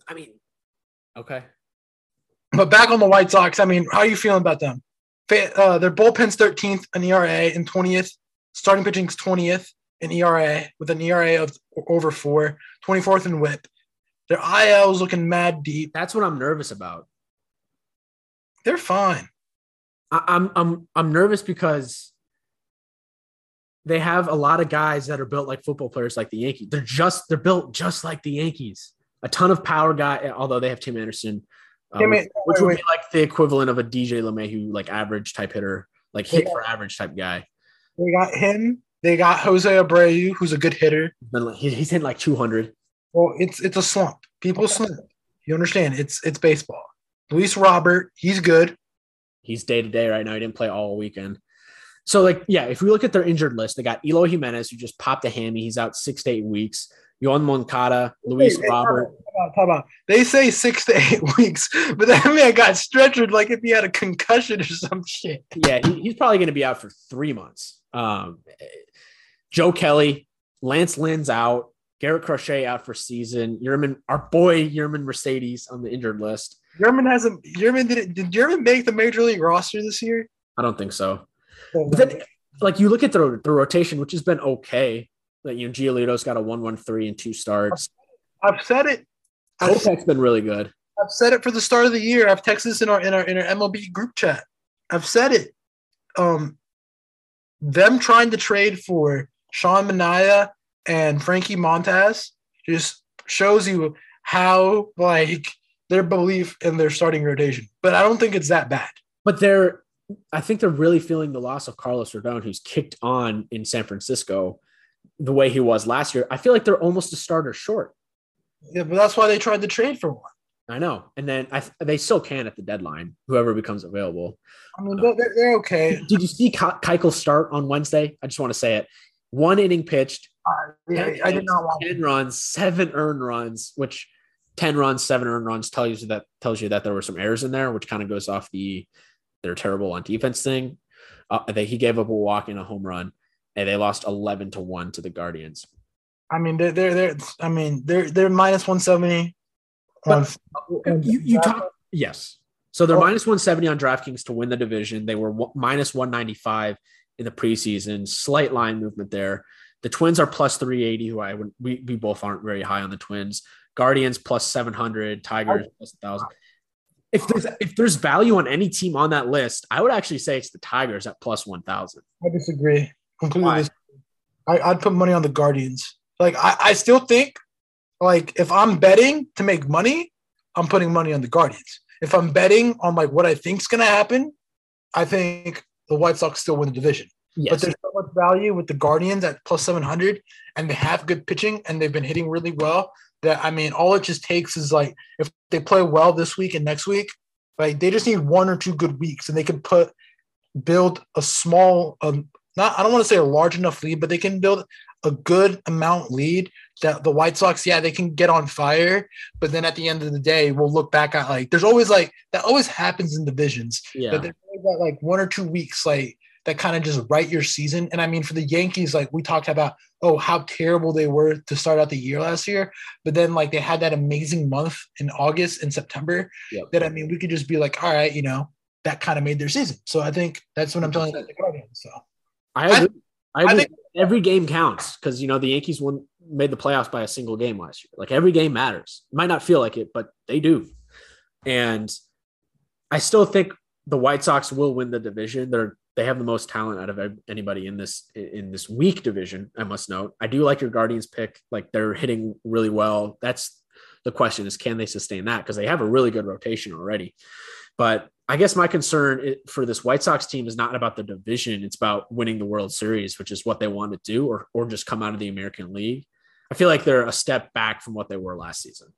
I mean, okay. But back on the White Sox, I mean, how are you feeling about them? Uh, their bullpen's 13th in ERA and 20th. Starting pitching's 20th in ERA with an ERA of over four, 24th in WHIP. Their IL is looking mad deep. That's what I'm nervous about. They're fine. I, I'm I'm I'm nervous because they have a lot of guys that are built like football players, like the Yankees. They're just they're built just like the Yankees. A ton of power guy, although they have Tim Anderson, Tim- um, which, would wait. be like the equivalent of a DJ LeMahieu, like average type hitter, like hit for average type guy. They got him. They got Jose Abreu, who's a good hitter. But he's hitting like 200. Well, it's it's a slump. People slump. You understand? It's it's baseball. Luis Robert, he's good. He's day to day right now. He didn't play all weekend. So, like, yeah, if we look at their injured list, they got Eloy Jimenez, who just popped a hammy. He's out six to eight weeks. Yoan Moncada, Luis Hey, Robert. Talk about, talk about. They say six to eight weeks, but that man got stretchered like if he had a concussion or some shit. Yeah, he, he's probably going to be out for three months. Um, Joe Kelly, Lance Lynn's out. Garrett Crochet out for season. Yermin, our boy Yermin Mercedes on the injured list. German hasn't. German did it. Did German make the major league roster this year? I don't think so. But then, like you look at the, the rotation, which has been okay. Like you know, Giolito's got a one one three and two starts. I've said it. I've, Kopech's been really good. I've said it for the start of the year. I've texted this in our in our in our MLB group chat. I've said it. Um, them trying to trade for Sean Manaea and Frankie Montas just shows you how like their belief in their starting rotation. But I don't think it's that bad. But they're, I think they're really feeling the loss of Carlos Rodon, who's kicked on in San Francisco the way he was last year. I feel like they're almost a starter short. Yeah, but that's why they tried to trade for one. I know. And then I, they still can at the deadline, whoever becomes available. I mean, they're, they're- they're okay. Did you see Ke- Keuchel start on Wednesday? I just want to say it. One inning pitched, Uh, yeah, I did not want. 10 runs, seven earned runs, which 10 runs, seven earned runs tells you that tells you that there were some errors in there, which kind of goes off the they're terrible on defense thing. Uh, they, he gave up a walk and a home run, and they lost 11 to 1 to the Guardians. I mean, they're they're, they're I mean, they're they're minus one seventy. But- You, you talk, yes. So they're Oh. minus 170 on DraftKings to win the division. They were one- minus 195 in the preseason. Slight line movement there. The Twins are plus 380, who I would we, we both aren't very high on the Twins. Guardians plus 700, Tigers plus 1000. If there's if there's value on any team on that list, I would actually say it's the Tigers at plus 1000. I disagree completely. I, I'd put money on the Guardians. Like I, I still think, like if I'm betting to make money, I'm putting money on the Guardians. If I'm betting on like what I think's gonna happen, I think the White Sox still win the division. But there's so much value with the Guardians at plus 700, and they have good pitching, and they've been hitting really well. That I mean, all it just takes is like if they play well this week and next week, like they just need one or two good weeks, and they can put build a small, um, not I don't want to say a large enough lead, but they can build a good amount lead that the White Sox, yeah, they can get on fire, but then at the end of the day, we'll look back at like there's always like that always happens in divisions yeah. but there's always that like one or two weeks like that kind of just write your season. And I mean, for the Yankees, like we talked about, oh, how terrible they were to start out the year last year, but then like they had that amazing month in August and September. Yep. That I mean, we could just be like, all right, you know, that kind of made their season. So I think that's what I'm telling you, the Guardians. So I agree. I, agree. think- every game counts because you know the Yankees won made the playoffs by a single game last year. Like every game matters. It might not feel like it, but they do. And I still think the White Sox will win the division. They're they have the most talent out of anybody in this in this weak division. I must note. I do like your Guardians pick. Like they're hitting really well. That's the question: is can they sustain that? Because they have a really good rotation already. But I guess my concern for this White Sox team is not about the division; it's about winning the World Series, which is what they want to do, or or just come out of the American League. I feel like they're a step back from what they were last season.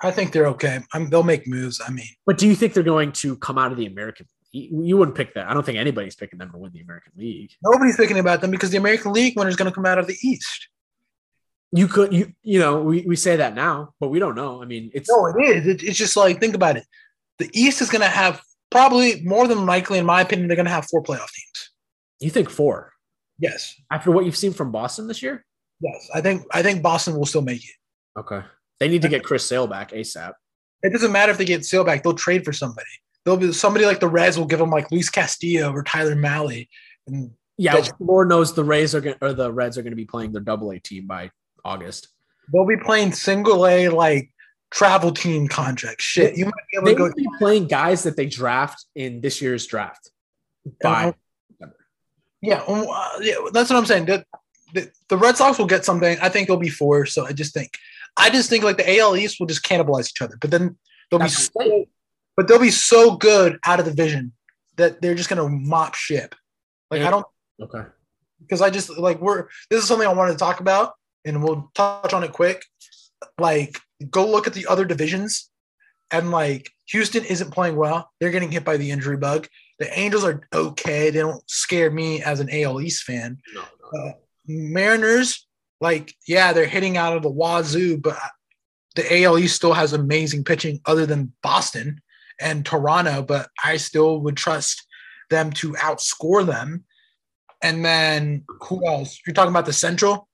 I think they're okay. I'm, they'll make moves. I mean, But do you think they're going to come out of the American League? You you wouldn't pick that. I don't think anybody's picking them to win the American League. Nobody's thinking about them because the American League winner is going to come out of the East. You could you you know we, we say that now, but we don't know. I mean, it's No, it is. It, it's just like think about it. The East is going to have probably more than likely, in my opinion, they're going to have four playoff teams. you think four Yes, after what you've seen from Boston this year. yes. I think I think Boston will still make it. Okay, they need to get Chris Sale back asap. It doesn't matter if they get Sale back; they'll trade for somebody. They'll be somebody like the Reds will give them like Luis Castillo or Tyler Mahle, and Yeah, Lord knows the Rays are going or the Reds are going to be playing their Double A team by August. they'll be playing single A like travel team contract Shit, you might be able They to go. be playing guys that they draft in this year's draft. By Yeah, um, uh, yeah, that's what I'm saying. The, the, the Red Sox will get something. I think they'll be four. So I just think, I just think like the AL East will just cannibalize each other. But then they'll be, That's I'm so, but they'll be so good out of the vision that they're just gonna mop ship. Like I don't okay, because I just like we're this is something I wanted to talk about, and we'll touch on it quick. Like, go look at the other divisions, and like Houston isn't playing well. They're getting hit by the injury bug. The Angels are okay. They don't scare me as an AL East fan. no, no. Uh, Mariners, like, yeah, they're hitting out of the wazoo, but the AL East still has amazing pitching other than Boston and Toronto, but I still would trust them to outscore them. And then who else? You're talking about the Central?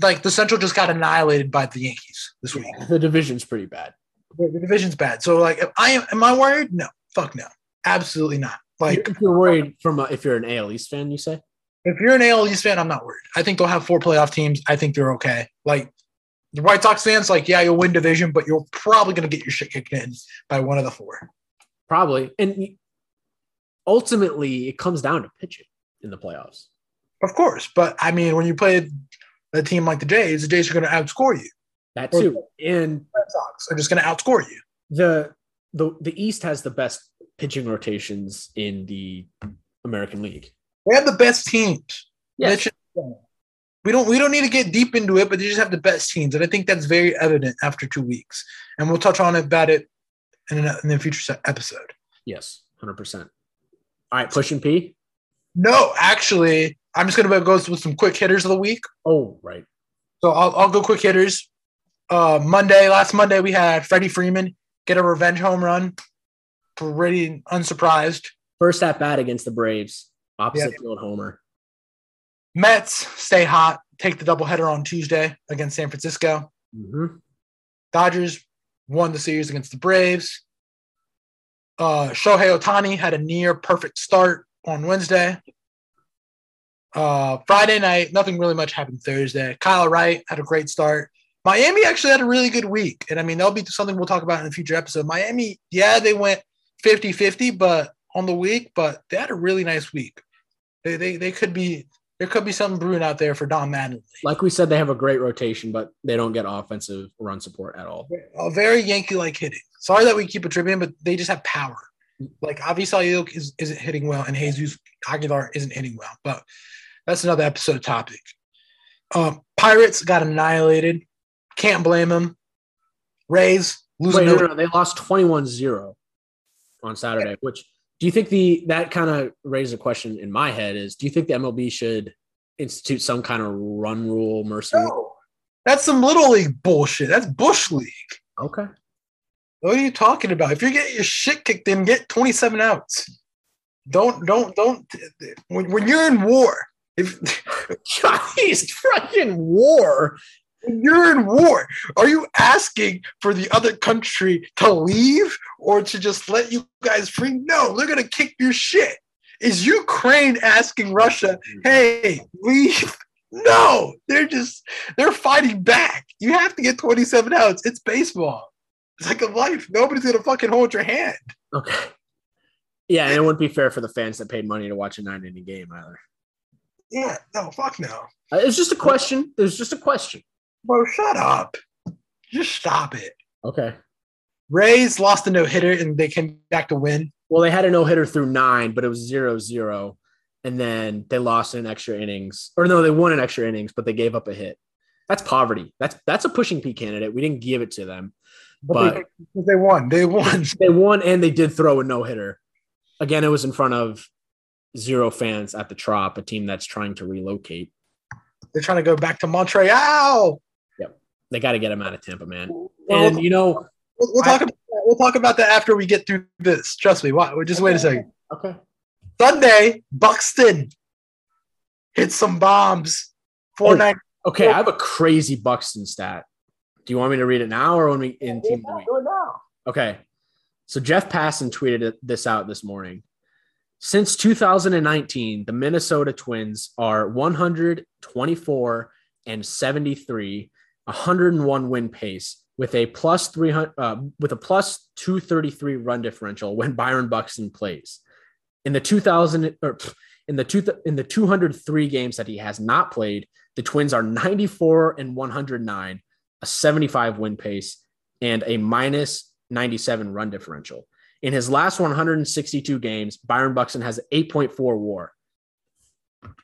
Like the Central just got annihilated by the Yankees this week. the division's pretty bad. The, the division's bad. So like, if I am, am I worried? No, fuck no, absolutely not. Like, if you're worried from a, if you're an AL East fan, you say if you're an AL East fan, I'm not worried. I think they'll have four playoff teams. I think they're okay. Like the White Sox fans, like, yeah, you'll win division, but you're probably going to get your shit kicked in by one of the four. probably, and ultimately it comes down to pitching in the playoffs. Of course. But I mean, when you play a team like the Jays, the Jays are going to outscore you. That too, and Red Sox are just going to outscore you. the the the East has the best pitching rotations in the American League. They have the best teams. Yes. We don't we don't need to get deep into it, but they just have the best teams, and I think that's very evident after two weeks. And we'll touch on about it in, a, in the future episode. Yes, hundred percent. All right, pushing P. No, actually, I'm just gonna go with some quick hitters of the week. Oh, right. So I'll, I'll go quick hitters. Uh, Monday, last Monday, we had Freddie Freeman get a revenge home run. Pretty unsurprised. First at bat against the Braves, opposite Yeah. field homer. Mets stay hot, take the doubleheader on Tuesday against San Francisco. Mm-hmm. Dodgers won the series against the Braves. Uh, Shohei Ohtani had a near perfect start on Wednesday. Uh, Friday night, nothing really much happened Thursday. Kyle Wright had a great start. Miami actually had a really good week. And I mean, that'll be something we'll talk about in a future episode. Miami, yeah, they went 50 50, but on the week, but they had a really nice week. They, they, they could be, there could be something brewing out there for Don Mattingly. Like we said, they have a great rotation, but they don't get offensive run support at all. a very Yankee like hitting. Sorry that we keep attributing, but they just have power. Like Avisail is isn't hitting well, and Jesus Aguilar isn't hitting well. But that's another episode topic. Um, Pirates got annihilated. Can't blame them. Rays losing. Wait, no, no, no, they lost 21-0 on Saturday, which do you think the that kind of raises a question in my head is do you think the MLB should institute some kind of run rule mercy? No, that's some little league bullshit. That's bush league. Okay. What are you talking about? If you're getting your shit kicked in, get 27 outs. Don't don't don't. When, when you're in war, if He's freaking war. you're in war. Are you asking for the other country to leave or to just let you guys free? No, they're gonna kick your shit. Is Ukraine asking Russia, hey, leave? No, they're just they're fighting back. You have to get 27 outs. It's baseball. It's like a life. Nobody's gonna fucking hold your hand. Okay. Yeah, and it wouldn't be fair for the fans that paid money to watch a nine inning game either. Yeah, no, fuck no. Uh, It's just a question. There's just a question. Bro, shut up. Just stop it. Okay. Rays lost a no hitter and they came back to win. Well, they had a no hitter through nine, but it was zero zero. And then they lost in extra innings. Or no, they won in extra innings, but they gave up a hit. That's poverty. That's that's a pushing P candidate. We didn't give it to them. But, But- they, because they won. They won. They won and they did throw a no hitter again, it was in front of zero fans at the Trop, a team that's trying to relocate. They're trying to go back to Montreal. Yep, they got to get him out of Tampa, man. Well, And we'll, you know, we'll, we'll talk about that. We'll talk about that after we get through this. Trust me. What? Just wait a second. okay. Sunday, Buxton hit some bombs. Oh, Four Oh. nine. Okay, I have a crazy Buxton stat. Do you want me to read it now or when we in team of? Do it now. Okay. So Jeff Passan tweeted this out this morning. Since 2019, the Minnesota Twins are 124 and 73, 101 win pace with a plus 300 uh, with a plus 233 run differential when Byron Buxton plays. In the 2000 or in the two in the 203 games that he has not played, the Twins are 94 and 109, a 75 win pace and a minus 97 run differential. In his last 162 games, Byron Buxton has 8.4 WAR.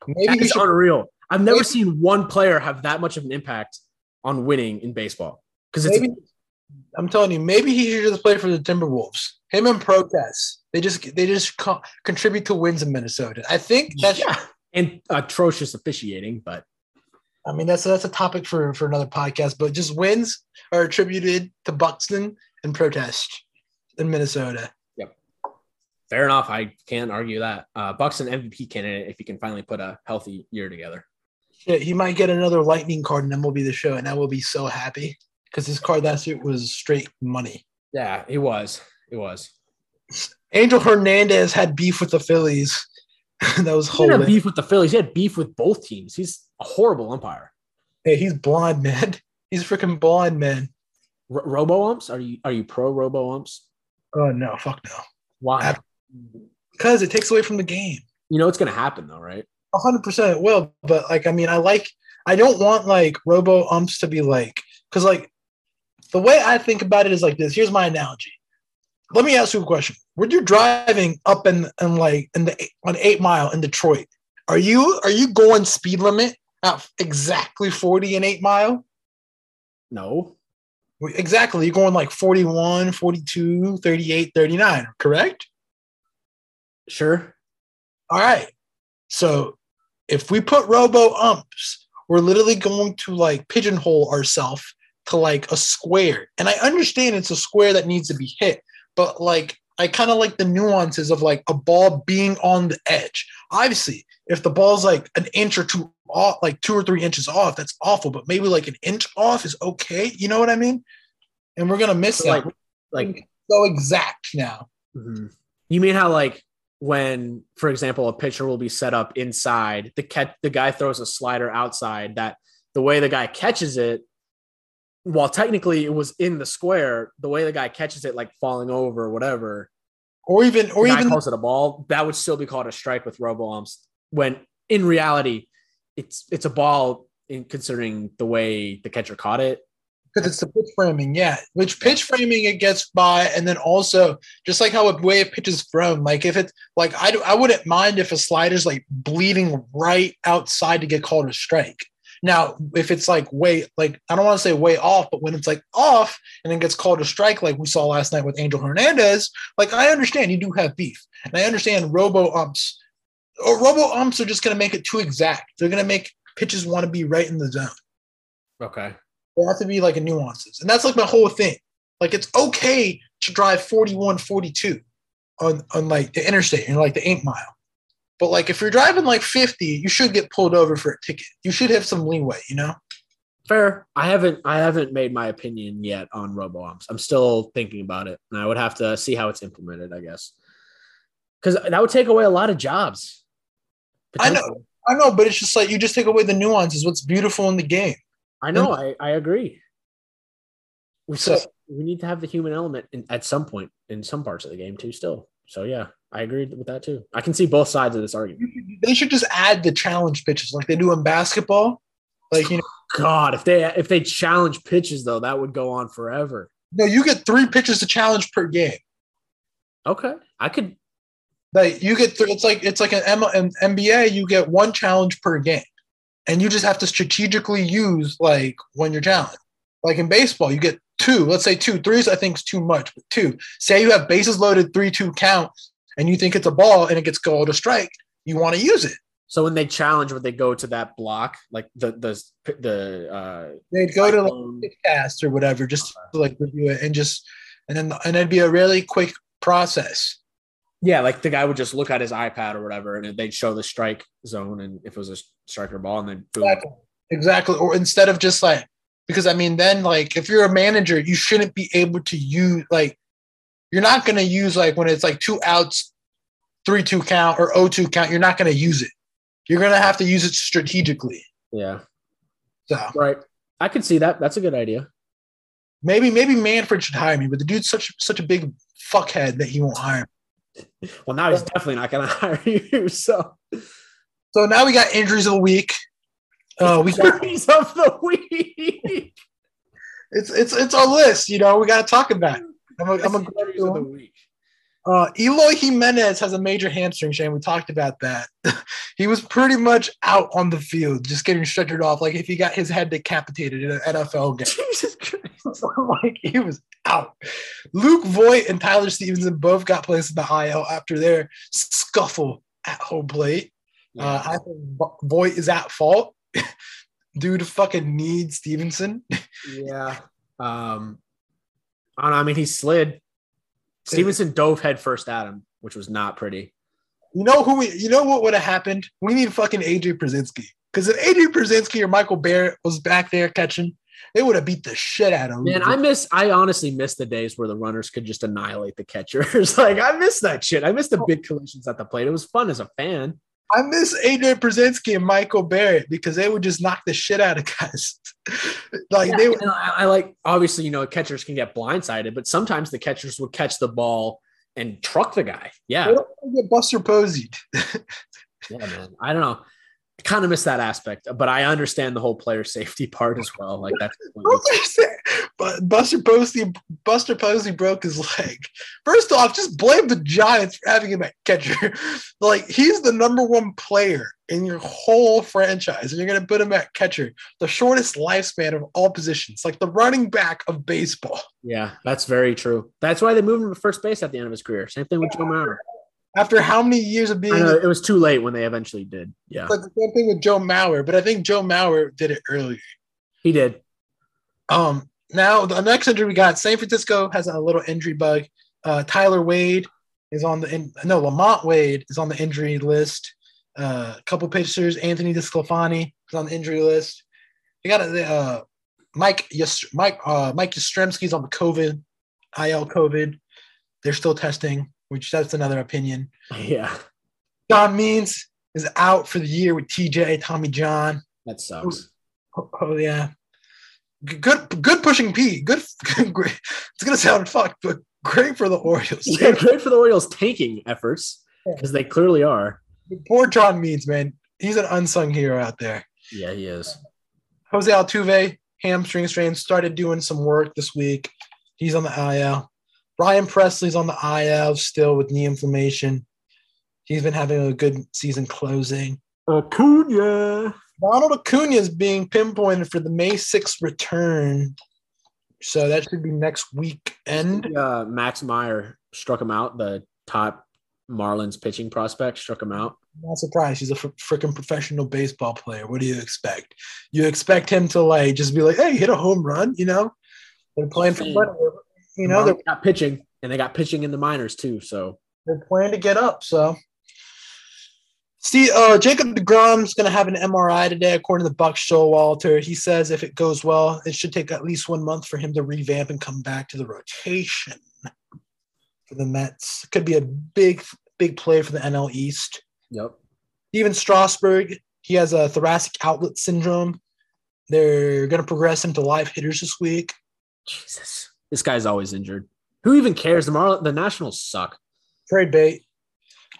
Maybe That he is should, unreal. I've never Maybe- seen one player have that much of an impact on winning in baseball. Because it's maybe I'm telling you, maybe he should just play for the Timberwolves. Him and Protest. They just they just co- contribute to wins in Minnesota. I think that's yeah. and atrocious officiating, but I mean that's that's a topic for for another podcast. But just wins are attributed to Buxton and Protest in Minnesota. Yep. Fair enough. I can't argue that. Uh, an MVP candidate if he can finally put a healthy year together. Shit, he might get another lightning card and then we'll be the show, and I will be so happy because his card last year was straight money. Yeah, it was. It was. Angel Hernandez had beef with the Phillies. that was He didn't have hilarious. beef with the Phillies. He had beef with both teams. He's a horrible umpire. Hey, he's blind, man. He's freaking blind, man. R- robo umps? Are you are you pro robo umps? Oh no, fuck no. Why? Because it takes away from the game. You know it's gonna happen though, right? A hundred percent it will. But like, I mean, I like I don't want like robo umps to be like because like the way I think about it is like this. Here's my analogy. Let me ask you a question. When you're driving up in and like in the on eight mile in Detroit, are you are you going speed limit at exactly 40 and eight mile? No. Exactly. You're going like 41, 42, 38, 39, correct? Sure. All right. So if we put robo umps, we're literally going to like pigeonhole ourselves to like a square. And I understand it's a square that needs to be hit, but like I kind of like the nuances of like a ball being on the edge. Obviously, if the ball's like an inch or two off, like two or three inches off, that's awful. But maybe like an inch off is okay. You know what I mean? And we're gonna miss So, like like so exact now. mhm. you mean how like when, for example, a pitcher will be set up inside, the catch the guy throws a slider outside, that the way the guy catches it, while technically it was in the square, the way the guy catches it, like falling over or whatever, Or even, or even calls it a ball, that would still be called a strike with robo umps. When in reality, it's it's a ball in considering the way the catcher caught it. because it's the pitch framing, yeah. Which pitch framing it gets by, and then also just like how a way a pitch is thrown. Like if it's like I do, I wouldn't mind if a slider's like bleeding right outside to get called a strike. Now, if it's like way like I don't want to say way off, but when it's like off and then gets called a strike, like we saw last night with Angel Hernandez, like I understand you do have beef, and I understand robo umps. Or robo umps are just going to make it too exact. They're going to make pitches want to be right in the zone. Okay. There have to be like a nuances. And that's like my whole thing. Like it's okay to drive 41, 42 on, on like the interstate and like the eight mile. But like if you're driving like 50, you should get pulled over for a ticket. You should have some leeway, you know? Fair. I haven't I haven't made my opinion yet on robo umps. I'm still thinking about it, and I would have to see how it's implemented. I guess because that would take away a lot of jobs. I know. I know, but it's just like you just take away the nuances, what's beautiful in the game. I know. I, I agree. We So- still we need to have the human element in, at some point in some parts of the game too. Still, so yeah, I agree with that too. I can see both sides of this argument. They should just add the challenge pitches like they do in basketball. Like, you know, God, if they if they challenge pitches though, that would go on forever. no, you get three pitches to challenge per game. Okay, I could. Like you get th- it's like it's like an, M- an NBA. You get one challenge per game, and you just have to strategically use like when you're challenged. Like in baseball, you get two. Let's say two. Threes, I think, is too much. But two. Say you have bases loaded, three two count, and you think it's a ball and it gets called a strike, you want to use it. So when they challenge, would they go to that block, like the the the uh, They'd go to like cast or whatever, just to like review it and just and then and it'd be a really quick process. Yeah, like the guy would just look at his iPad or whatever, and they'd show the strike zone, and if it was a striker ball, and then boom. Exactly. Exactly. Or instead of just like because I mean then like if you're a manager, you shouldn't be able to use like you're not gonna use like when it's like two outs, three two count or O two count, you're not gonna use it. You're gonna have to use it strategically. Yeah, So right. I can see that. That's a good idea. maybe maybe Manfred should hire me, but the dude's such such a big fuckhead that he won't hire me. Well, now he's definitely not going to hire you. So So now we got injuries of the week. Uh, we got injuries of the week. it's it's it's a list. You know, we got to talk about. It. I'm a, I'm a Injuries of the week. Uh, Eloy Jimenez has a major hamstring strain. We talked about that. he was pretty much out on the field, just getting stretchered off, like if he got his head decapitated in an NFL game. Jesus Christ. like he was out. Luke Voit and Tyler Stephenson both got placed in the IL after their scuffle at home plate. Uh, I think Vo- Voit is at fault. Dude fucking needs Stephenson. yeah. Um, I don't know. I mean, he slid. Stephenson dove head first at him, which was not pretty. You know who we? You know what would have happened? We need fucking AJ Pierzynski. Because if AJ Pierzynski or Michael Barrett was back there catching, they would have beat the shit out of him. Man, I miss. I honestly miss the days where the runners could just annihilate the catchers. like I miss that shit. I miss the oh. big collisions at the plate. It was fun as a fan. I miss AJ Pierzynski and Michael Barrett because they would just knock the shit out of guys. like they would. I, I like obviously you know catchers can get blindsided, but sometimes the catchers would catch the ball and truck the guy. Yeah, don't get Buster Poseyed. yeah, man. I don't know. I kind of miss that aspect, but I understand the whole player safety part as well. Like that's but Buster Posey, Buster Posey broke his leg. First off, just blame the Giants for having him at catcher. like he's the number one player in your whole franchise, and you're gonna put him at catcher, the shortest lifespan of all positions, like the running back of baseball. yeah, that's very true. That's why they moved him to first base at the end of his career. Same thing with Joe Mauer. After how many years of being know it was too late when they eventually did. Yeah, like the same thing with Joe Mauer, but I think Joe Mauer did it earlier. he did. Um, now the next injury we got San Francisco has a little injury bug. Uh, Tyler Wade is on the in, no LaMonte Wade is on the injury list. Uh, a couple pitchers, Anthony DeSclafani is on the injury list. they got a uh, Mike yes, Mike uh, Mike Yastrzemski's on the COVID IL COVID. They're still testing, which that's another opinion. Yeah, John Means is out for the year with TJ Tommy John. that sucks. Oh, oh, yeah. Good good pushing P. Good, good great. It's gonna sound fucked, but great for the Orioles. Yeah, great for the Orioles tanking efforts because they clearly are. Poor John Means, man. He's an unsung hero out there. Yeah, he is. Jose Altuve, hamstring strain, started doing some work this week. He's on the IL. Brian Pressly's on the IL still with knee inflammation. He's been having a good season closing. Acuna. Ronald Acuna is being pinpointed for the May 6th return. So that should be next weekend. Uh, Max Meyer struck him out. The top Marlins pitching prospect struck him out. Not surprised. He's a fr- freaking professional baseball player. What do you expect? You expect him to like just be like, "Hey, hit a home run," you know? They're playing for money. You know, they're, got pitching, and they got pitching in the minors too. So they're playing to get up. So, see, uh, Jacob Degrom's going to have an MRI today, according to the Buck Showalter. He says if it goes well, it should take at least one month for him to revamp and come back to the rotation for the Mets. Could be a big, big play for the NL East. yep. Stephen Strasburg, he has a thoracic outlet syndrome. They're going to progress him to live hitters this week. Jesus, this guy's always injured. Who even cares? The Marlins, the Nationals suck. Trade bait.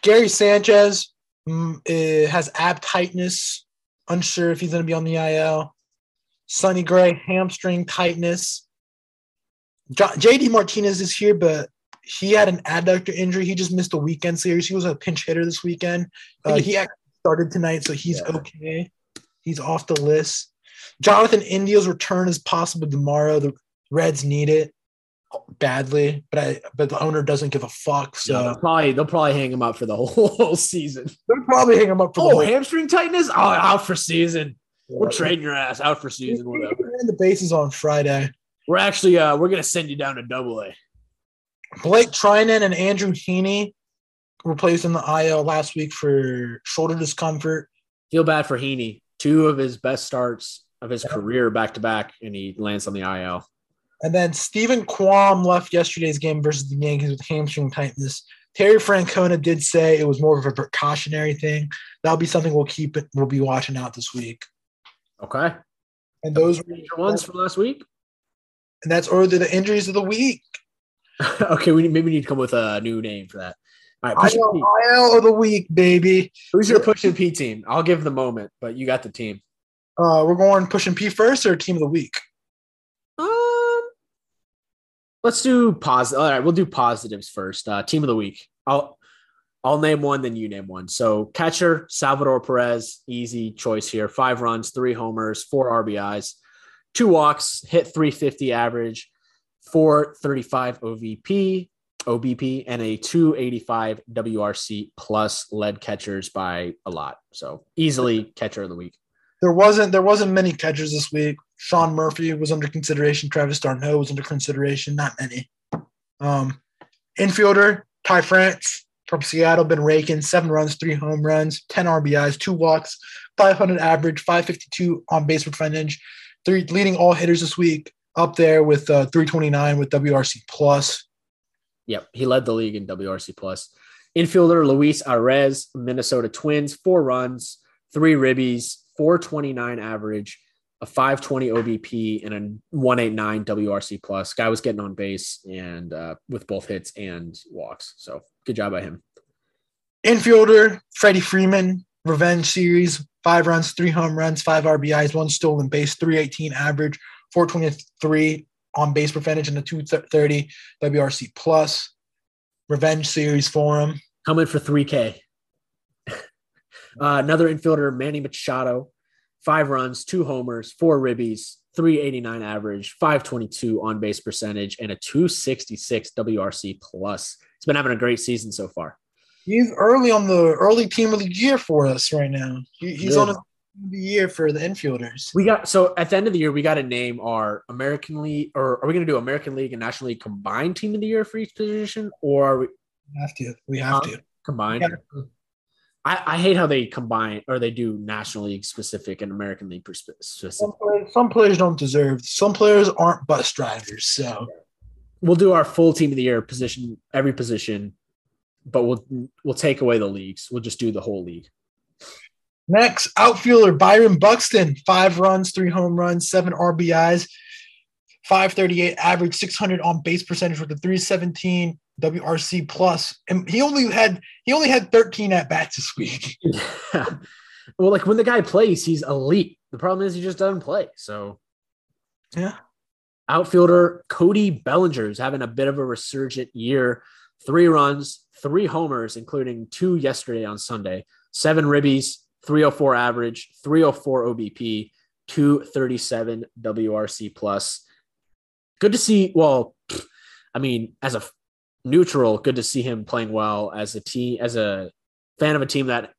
Gary Sanchez mm, eh, has ab tightness. Unsure if he's going to be on the IL. Sonny Gray, hamstring tightness. JD Martinez is here, but he had an adductor injury. He just missed a weekend series. He was a pinch hitter this weekend. Uh, he actually started tonight, so he's Yeah. okay. He's off the list. Jonathan India's return is possible tomorrow. The Reds need it. Badly, but I but the owner doesn't give a fuck. So Yeah, they'll probably they'll probably hang him up for the whole, season. they'll probably hang him up for Oh, the whole hamstring tightness? Oh, out for season. We're trading your ass out for season, whatever. And the bases on Friday. We're actually uh we're gonna send you down to double A. Blake Treinen and Andrew Heaney were placed in the IL last week for shoulder discomfort. Feel bad for Heaney. Two of his best starts of his career back to back, and he lands on the IL. And then Steven Kwan left yesterday's game versus the Yankees with hamstring tightness. Terry Francona did say it was more of a precautionary thing. That'll be something we'll keep it. We'll be watching out this week. Okay. And those were ones from last week. And that's or the injuries of the week. okay, we maybe need to come with a new name for that. All right, push IL. IL of the week, baby. Who's your push and P team? I'll give the moment, but you got the team. Uh, we're going pushing P first or team of the week. Let's do positive. All right, we'll do positives first. Uh, team of the week. I'll I'll name one, then you name one. So catcher Salvador Perez, easy choice here. Five runs, three homers, four RBIs, two walks, hit 350 average, 435 OVP, OBP, and a 285 WRC plus led catchers by a lot. So easily catcher of the week. There wasn't there wasn't many catchers this week. Sean Murphy was under consideration. Travis d'Arnaud was under consideration. Not many. Um, infielder Ty France from Seattle been raking seven runs, three home runs, ten RBIs, two walks, 500 average, 552 on base percentage. Three leading all hitters this week. Up there with uh, 329 with WRC plus. Yep, he led the league in WRC plus. Infielder Luis Arraez, Minnesota Twins, four runs, three ribbies, 429 average, a 520 OBP, and a 189 WRC plus. Guy was getting on base and uh, with both hits and walks. So good job by him. Infielder Freddie Freeman, revenge series, five runs, three home runs, five RBIs, one stolen base, 318 average, 423 on base percentage, and a 230 WRC plus. Revenge series for him. Coming for 3K. uh, another infielder, Manny Machado, five runs, two homers, four ribbies, 389 average, 522 on base percentage, and a 266 WRC plus. He's been having a great season so far. He's early on the early team of the year for us right now. He, he's Yeah. on of the year for the infielders. We got so at the end of the year, we got to name our American League, or are we going to do American League and National League combined team of the year for each position, or are we We have to. We have Huh? to. combined? I, I hate how they combine or they do National League specific and American League specific. Some players, some players don't deserve. Some players aren't bus drivers. So We'll do our full team of the year position, every position, but we'll we'll take away the leagues. We'll just do the whole league. Next, outfielder Byron Buxton, five runs, three home runs, seven RBIs, 538 average, 600 on base percentage with a 317 WRC. And he only had he only had 13 at bats this week. well, like when the guy plays, he's elite. The problem is he just doesn't play. So Yeah. outfielder Cody Bellinger is having a bit of a resurgent year. Three runs, three homers, including two yesterday on Sunday, seven ribbies, 304 average, 304 OBP, 237 WRC plus. Good to see. Well, I mean, as a neutral, good to see him playing well as a team, as a fan of a team that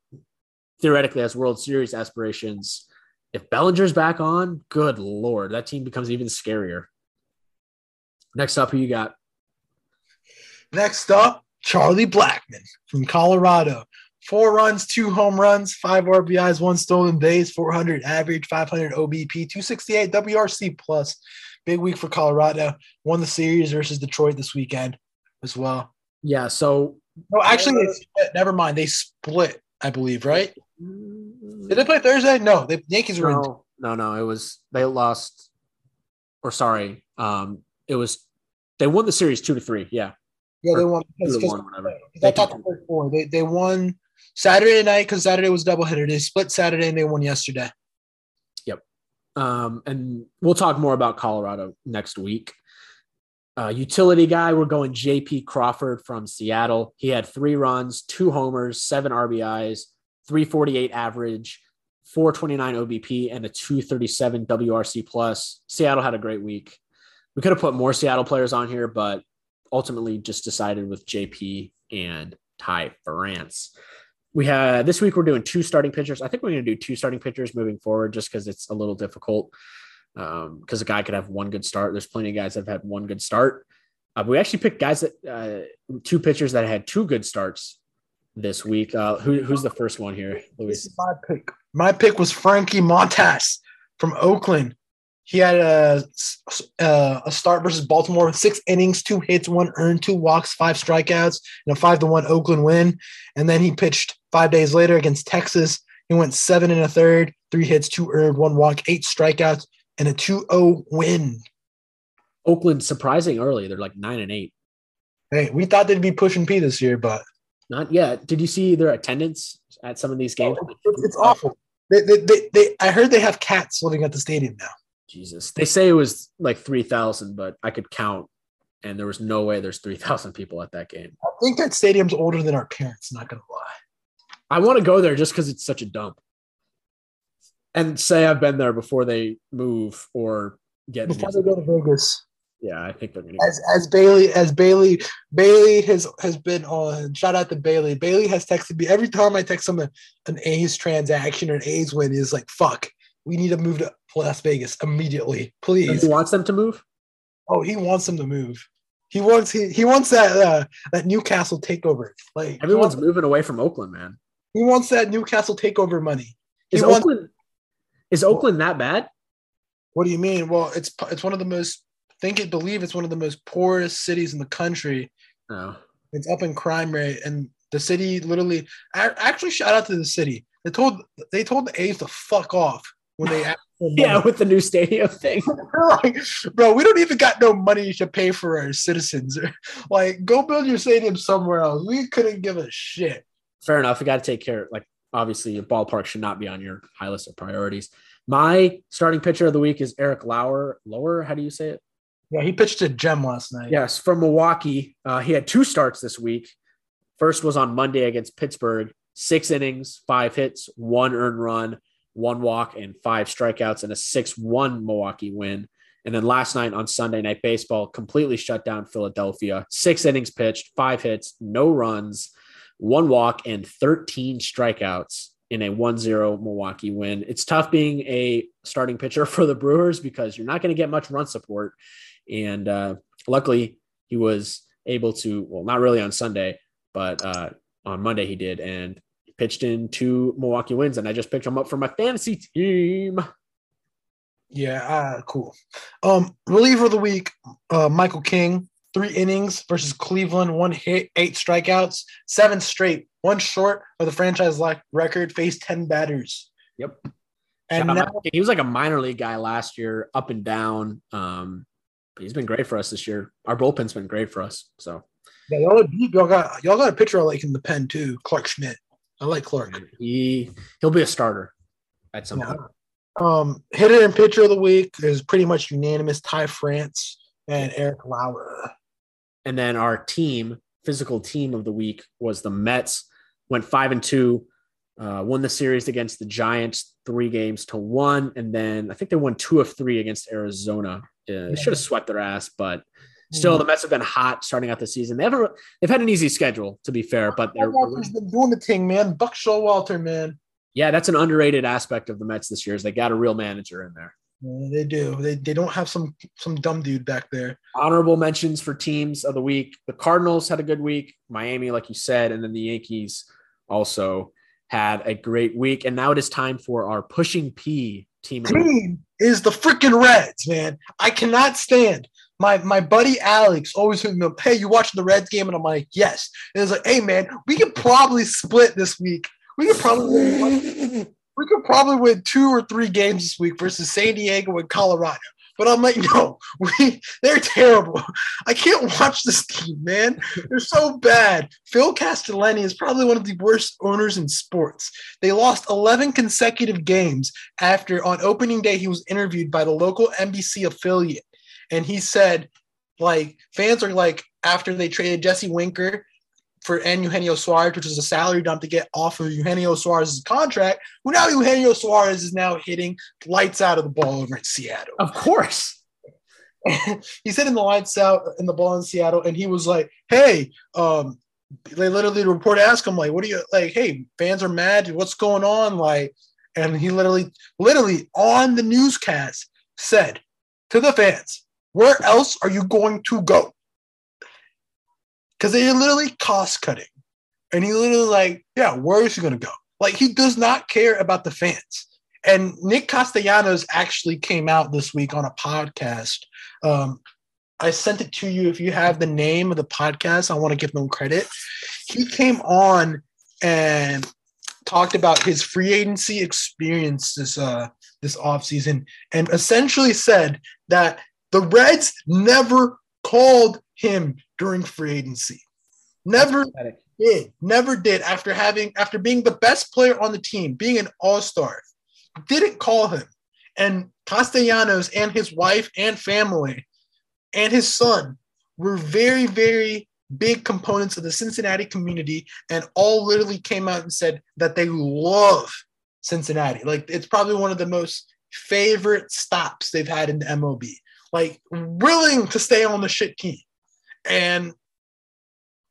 theoretically has World Series aspirations. If Bellinger's back on, good lord, that team becomes even scarier. Next up, who you got? Next up, Charlie Blackmon from Colorado. Four runs, two home runs, five RBIs, one stolen base, 400 average, 500 OBP, 268 WRC plus. Big week for Colorado. Won the series versus Detroit this weekend as well. Yeah, so No, actually, they split. Never mind. They split, I believe, right? Did they play Thursday? No, the Yankees were in. no, no, no, it was they lost, or sorry, um, it was they won the series two to three. Yeah, Yeah, they won. two to because- one, whatever. I thought the first four. They they won Saturday night because Saturday was doubleheader. They split Saturday and they won yesterday. Yep. Um, and we'll talk more about Colorado next week. Uh, utility guy, we're going JP Crawford from Seattle. He had three runs, two homers, seven RBIs, 348 average, 429 OBP, and a 237 WRC plus. Seattle had a great week. we could have put more Seattle players on here, but ultimately just decided with JP and Ty France. We had this week we're doing two starting pitchers. I think we're going to do two starting pitchers moving forward just because it's a little difficult. Um, because a guy could have one good start. There's plenty of guys that have had one good start. Uh, we actually picked guys that uh, two pitchers that had two good starts this week. Uh, who, who's the first one here, Luis? my pick. My pick was Frankie Montas from Oakland. He had a, a, a start versus Baltimore, six innings, two hits, one earned, two walks, five strikeouts, and a five to one Oakland win. And then he pitched five days later against Texas. He went seven and a third, three hits, two earned, one walk, eight strikeouts, and a 2-0 win. Oakland surprising early. They're like nine and eight. Hey, we thought they'd be pushing P this year, but not yet. Did you see their attendance at some of these games? Oh, it's awful. They, they, they, they, I heard they have cats living at the stadium now. Jesus. They say it was like 3,000, but I could count, and there was no way there's 3,000 people at that game. I think that stadium's older than our parents, not to lie. I want to go there just because it's such a dump. And say I've been there before they move or get before they go to Vegas. Yeah, I think they're gonna as as Bailey as Bailey Bailey has has been on. Shout out to Bailey. Bailey has texted me every time I text him a, an A's transaction or an A's win. He's like, "Fuck, we need to move to Las Vegas immediately, please." He wants them to move. Oh, he wants them to move. He wants he he wants that uh, that Newcastle takeover. Like everyone's wants, moving away from Oakland, man. He wants that Newcastle takeover money. He is wants, Oakland is Oakland that bad? What do you mean? Well, it's it's one of the most think it believe it's one of the most poorest cities in the country. Oh. It's up in crime rate, and the city literally. Actually, shout out to the city. They told they told the A's to fuck off when they. Asked. Yeah, with the new stadium thing. like, bro, we don't even got no money to pay for our citizens. like, go build your stadium somewhere else. We couldn't give a shit. Fair enough. We got to take care. Like, obviously, a ballpark should not be on your high list of priorities. My starting pitcher of the week is Eric Lauer. Lower, how do you say it? Yeah, he pitched a gem last night. Yes, from Milwaukee. Uh, he had two starts this week. First was on Monday against Pittsburgh. Six innings, five hits, one earned run, one walk, and five strikeouts, and a 6 1 Milwaukee win. And then last night on Sunday Night Baseball, completely shut down Philadelphia. Six innings pitched, five hits, no runs, one walk, and 13 strikeouts in a 1 0 Milwaukee win. It's tough being a starting pitcher for the Brewers because you're not going to get much run support. And uh, luckily, he was able to, well, not really on Sunday, but uh, on Monday he did. And pitched in two Milwaukee wins. And I just picked him up for my fantasy team. Yeah, uh, cool. Um, reliever of the week, uh, Michael King, three innings versus Cleveland, one hit, eight strikeouts, seven straight, one short of the franchise record, faced 10 batters. Yep. And now, he was like a minor league guy last year, up and down. Um, he's been great for us this year. Our bullpen's been great for us. So yeah, y'all, y'all got y'all got a pitcher I like in the pen too, Clarke Schmidt. I like Clarke. He he'll be a starter at some yeah. point. Um, hitter and pitcher of the week is pretty much unanimous. Ty France and Eric Lauer. And then our team, physical team of the week, was the Mets. Went five and two, uh, won the series against the Giants, three games to one, and then I think they won two of three against Arizona uh, should have swept their ass, but still, the Mets have been hot starting out the season. They haven't. They've had an easy schedule, to be fair, but they're been doing the thing, man. Buck Showalter, man. Yeah, that's an underrated aspect of the Mets this year. Is they got a real manager in there. Yeah, they do. They, they don't have some some dumb dude back there. Honorable mentions for teams of the week. The Cardinals had a good week. Miami, like you said, and then the Yankees also had a great week. And now it is time for our pushing P team. Team is the freaking Reds, man. I cannot stand. My my buddy Alex always hit me up, hey, you watching the Reds game? And I'm like, yes. And it's like, hey man, we could probably split this week. We could probably win, we could probably win two or three games this week versus San Diego and Colorado. But I'm like, no, we they're terrible. I can't watch this team, man. They're so bad. Phil Castellini is probably one of the worst owners in sports. They lost 11 consecutive games after on opening day he was interviewed by the local NBC affiliate, and he said, like fans are like after they traded Jesse Winker for and Eugenio Suarez, which is a salary dump to get off of Eugenio Suarez's contract. Well, now Eugenio Suarez is now hitting lights out of the ball over in Seattle. Of course. he said in the lights out in the ball in Seattle, and he was like, "Hey, um, they literally the reporter asked him like, "What are you like? Hey, fans are mad. What's going on?" Like, and he literally, literally on the newscast said to the fans, "Where else are you going to go?" Because they're literally cost cutting, and he literally like, "Yeah, where is he going to go?" Like, he does not care about the fans. And Nick Castellanos actually came out this week on a podcast. Um, I sent it to you. If you have the name of the podcast, I want to give them credit. He came on and talked about his free agency experience this uh this offseason and essentially said that the Reds never called him during free agency. Never did. Never did after having after being the best player on the team, being an all-star. Didn't call him. And Castellanos and his wife and family and his son were very, very big components of the Cincinnati community and all literally came out and said that they love Cincinnati. Like it's probably one of the most favorite stops they've had in the MLB. Like willing to stay on the shit team. And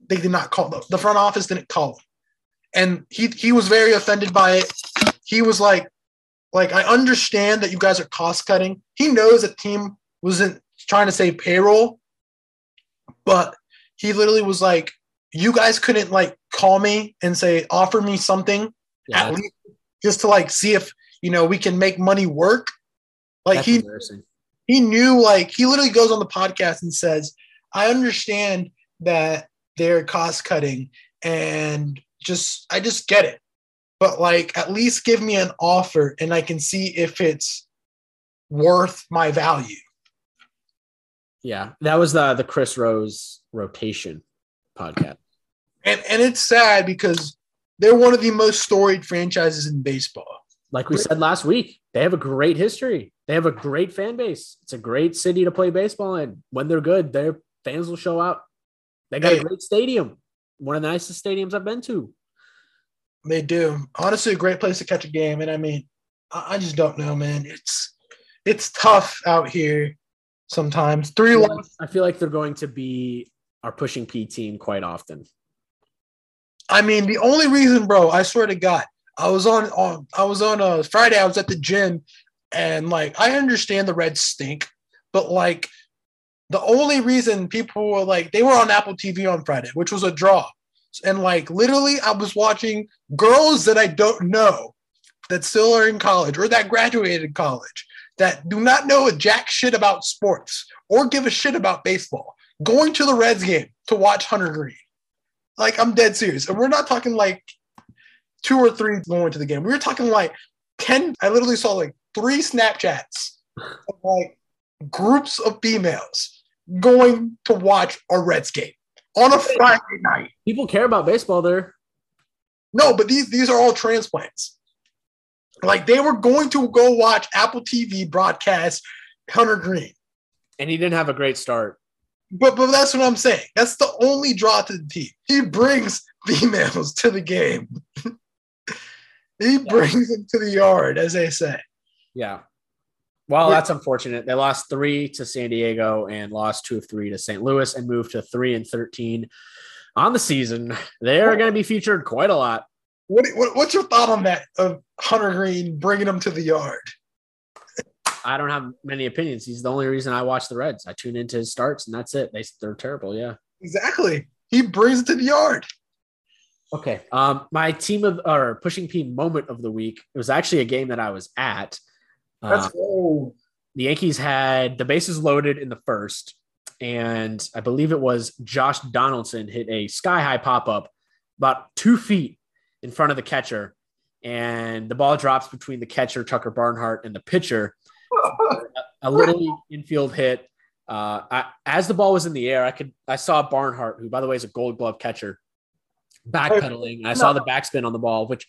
they did not call them. The front office didn't call him. And he he was very offended by it. He was like, like I understand that you guys are cost cutting. He knows the team wasn't trying to save payroll, but he literally was like, "You guys couldn't like call me and say offer me something yeah. at least just to like see if you know we can make money work." Like he he knew like he literally goes on the podcast and says, "I understand that they're cost cutting and just I just get it." But like at least give me an offer and I can see if it's worth my value. Yeah, that was the the Chris Rose rotation podcast. And and it's sad because they're one of the most storied franchises in baseball. Like we said last week, they have a great history. They have a great fan base. It's a great city to play baseball in. When they're good, their fans will show out. They got hey, a great stadium, one of the nicest stadiums I've been to. They do. Honestly, a great place to catch a game. And I mean, I just don't know, man. It's it's tough out here sometimes. Three I feel, like, I feel like they're going to be our pushing P team quite often. I mean, the only reason, bro, I swear to God, I was on on I was on a Friday, I was at the gym, and like I understand the Reds stink, but like the only reason people were like they were on Apple TV on Friday, which was a draw. And like literally, I was watching girls that I don't know that still are in college or that graduated college that do not know a jack shit about sports or give a shit about baseball going to the Reds game to watch Hunter Greene. Like, I'm dead serious. And we're not talking like two or three going to the game. We were talking like 10. I literally saw like three Snapchats of like groups of females going to watch a Reds game on a Friday night. People care about baseball there. No, but these these are all transplants. Like they were going to go watch Apple TV broadcast Hunter Greene. And he didn't have a great start. But but that's what I'm saying. That's the only draw to the team. He brings females to the game. he yeah. brings them to the yard, as they say. Yeah. Well, that's unfortunate. They lost three to San Diego and lost two of three to St. Louis and moved to three and 13 on the season. They are going to be featured quite a lot. What, what, what's your thought on that of Hunter Greene bringing them to the yard? I don't have many opinions. He's the only reason I watch the Reds. I tune into his starts, and that's it. They they're terrible. Yeah, exactly. He brings it to the yard. Okay. Um, my team of or pushing P moment of the week. It was actually a game that I was at. That's uh, cool. The Yankees had the bases loaded in the first, and I believe it was Josh Donaldson hit a sky high pop up about two feet in front of the catcher, and the ball drops between the catcher Tucker Barnhart and the pitcher. a little infield hit. Uh, I, as the ball was in the air, I could I saw Barnhart, who by the way is a Gold Glove catcher, backpedaling. I saw the backspin on the ball, which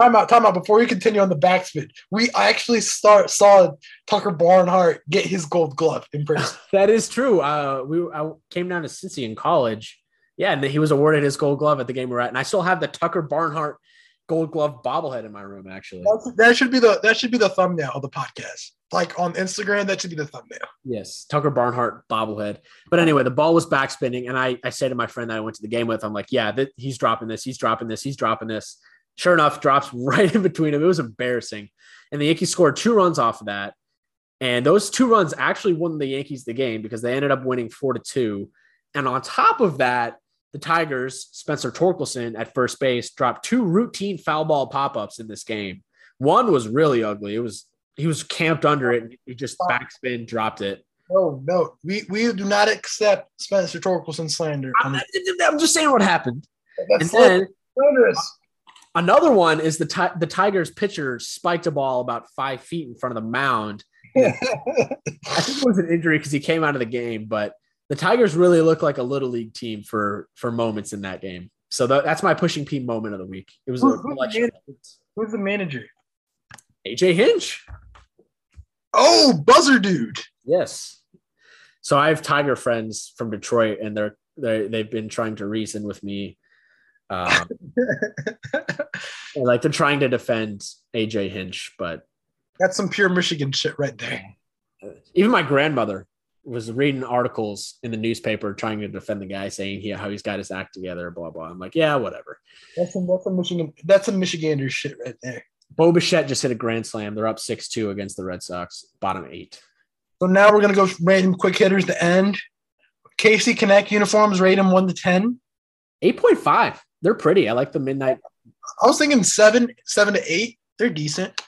time out, time out. Before we continue on the backspin, we actually start saw Tucker Barnhart get his Gold Glove in person. that is true. Uh, we I came down to Cincy in college, yeah, and he was awarded his Gold Glove at the game we're at, and I still have the Tucker Barnhart Gold Glove bobblehead in my room. Actually, That's, that should be the that should be the thumbnail of the podcast. Like on Instagram, that should be the thumbnail. yes, Tucker Barnhart bobblehead. But anyway, the ball was backspinning, and I I said to my friend that I went to the game with, I'm like, yeah, th- he's dropping this, he's dropping this, he's dropping this. Sure enough, drops right in between them. It was embarrassing, and the Yankees scored two runs off of that. And those two runs actually won the Yankees the game because they ended up winning four to two. And on top of that, the Tigers, Spencer Torkelson at first base, dropped two routine foul ball pop ups in this game. One was really ugly. It was he was camped under it. And he just backspin dropped it. No, no, we we do not accept Spencer Torkelson slander. I'm, I'm just saying what happened. And That's then slanderous. Another one is the ti- the Tigers pitcher spiked a ball about five feet in front of the mound. I think it was an injury because he came out of the game, but the Tigers really looked like a little league team for for moments in that game. So that, that's my pushing P moment of the week. It was a Who- who collection. Who's the manager? AJ Hinch. Oh, buzzer dude. Yes. So I have Tiger friends from Detroit, and they're they they've been trying to reason with me. Um, like they're trying to defend AJ Hinch, but That's some pure Michigan shit right there. even my grandmother was reading articles in the newspaper trying to defend the guy, saying he, how he's got his act together, blah blah. I'm like, yeah, whatever. That's some that's Michigan that's some Michigander shit right there. Bo Bichette just hit a grand slam. They're up six two against the Red Sox, bottom eight. So now we're gonna go random quick hitters to end. City Connect uniforms rate them one to ten. Eight point five. They're pretty. I like the midnight. I was thinking seven, seven to eight. They're decent.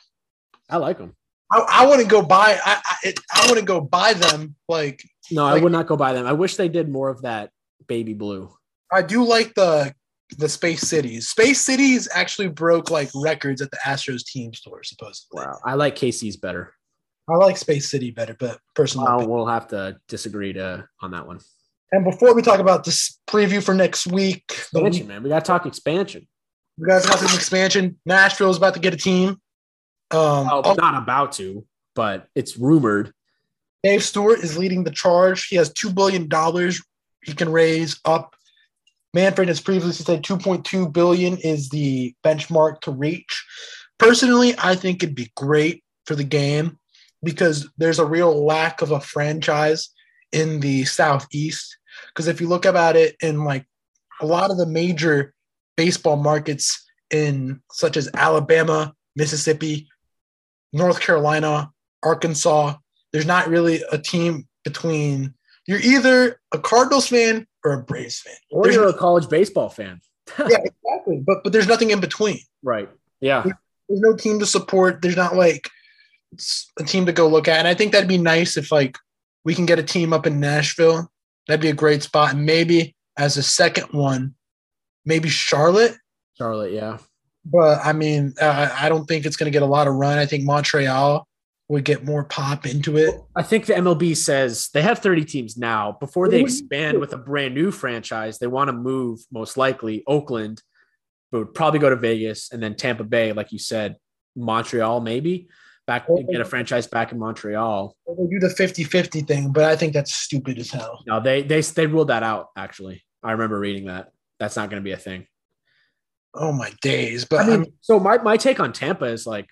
I like them. I, I wouldn't go buy. I I, it, I wouldn't go buy them. Like No, I would not go buy them. I wish they did more of that baby blue. I do like the the Space Cities. Space Cities actually broke like records at the Astros team store supposedly. Wow. I like KC's better. I like Space City better, but personally. Well, we'll have to disagree to on that one. And before we talk about this preview for next week, the week Expansion, man. We got to talk expansion. you guys got some expansion. Nashville's about to get a team. Um, Oh, oh, not about to, but it's rumored. Dave Stewart is leading the charge. He has two billion dollars he can raise up. Manfred has previously said 2.2 billion is the benchmark to reach. Personally, I think it'd be great for the game because there's a real lack of a franchise in the southeast. Because if you look about it in like a lot of the major baseball markets in such as Alabama, Mississippi, North Carolina, Arkansas, there's not really a team between you're either a Cardinals fan or a Braves fan. Or There's- you're a college baseball fan. yeah, exactly. But but there's nothing in between. Right. Yeah. There's no team to support. There's not like a team to go look at. And I think that'd be nice if like we can get a team up in Nashville. That'd be a great spot. And maybe as a second one, maybe Charlotte. Charlotte. Yeah. But I mean, uh, I don't think it's going to get a lot of run. I think Montreal would get more pop into it. I think the MLB says they have 30 teams now. Before they What do you expand with a brand new franchise, they want to move most likely Oakland, but would probably go to Vegas and then Tampa Bay, like you said, Montreal, maybe back get a franchise back in Montreal. They do the 50-50 thing, but I think that's stupid as hell. No, they they they ruled that out. Actually, I remember reading that. That's not going to be a thing. Oh my days! But I mean, so my my take on Tampa is like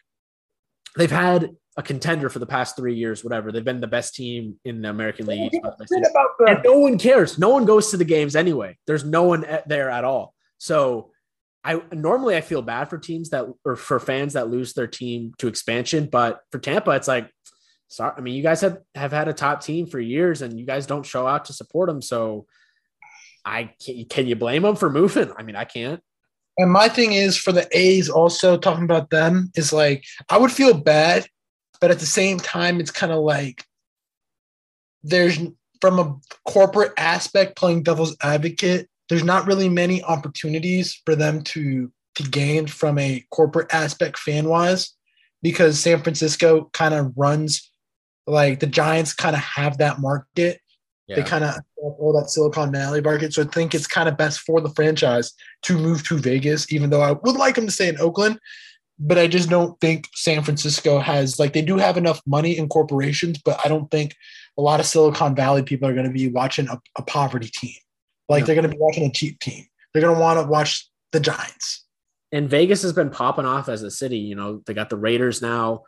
they've had a contender for the past three years, whatever. They've been the best team in the American League. and no one cares. No one goes to the games anyway. There's no one there at all. So I normally I feel bad for teams that or for fans that lose their team to expansion, but for Tampa, it's like sorry. I mean, you guys have have had a top team for years, and you guys don't show out to support them. So I can, can you blame them for moving? I mean, I can't. And my thing is for the A's also talking about them is like I would feel bad, but at the same time, it's kind of like there's from a corporate aspect playing devil's advocate, there's not really many opportunities for them to to gain from a corporate aspect fan wise because San Francisco kind of runs like the Giants kind of have that market they kind of all that Silicon Valley market. So I think it's kind of best for the franchise to move to Vegas, even though I would like them to stay in Oakland. But I just don't think San Francisco has like they do have enough money in corporations, but I don't think a lot of Silicon Valley people are going to be watching a, a poverty team. Like Yeah. they're going to be watching a cheap team. They're going to want to watch the Giants. and Vegas has been popping off as a city. You know, they got the Raiders now.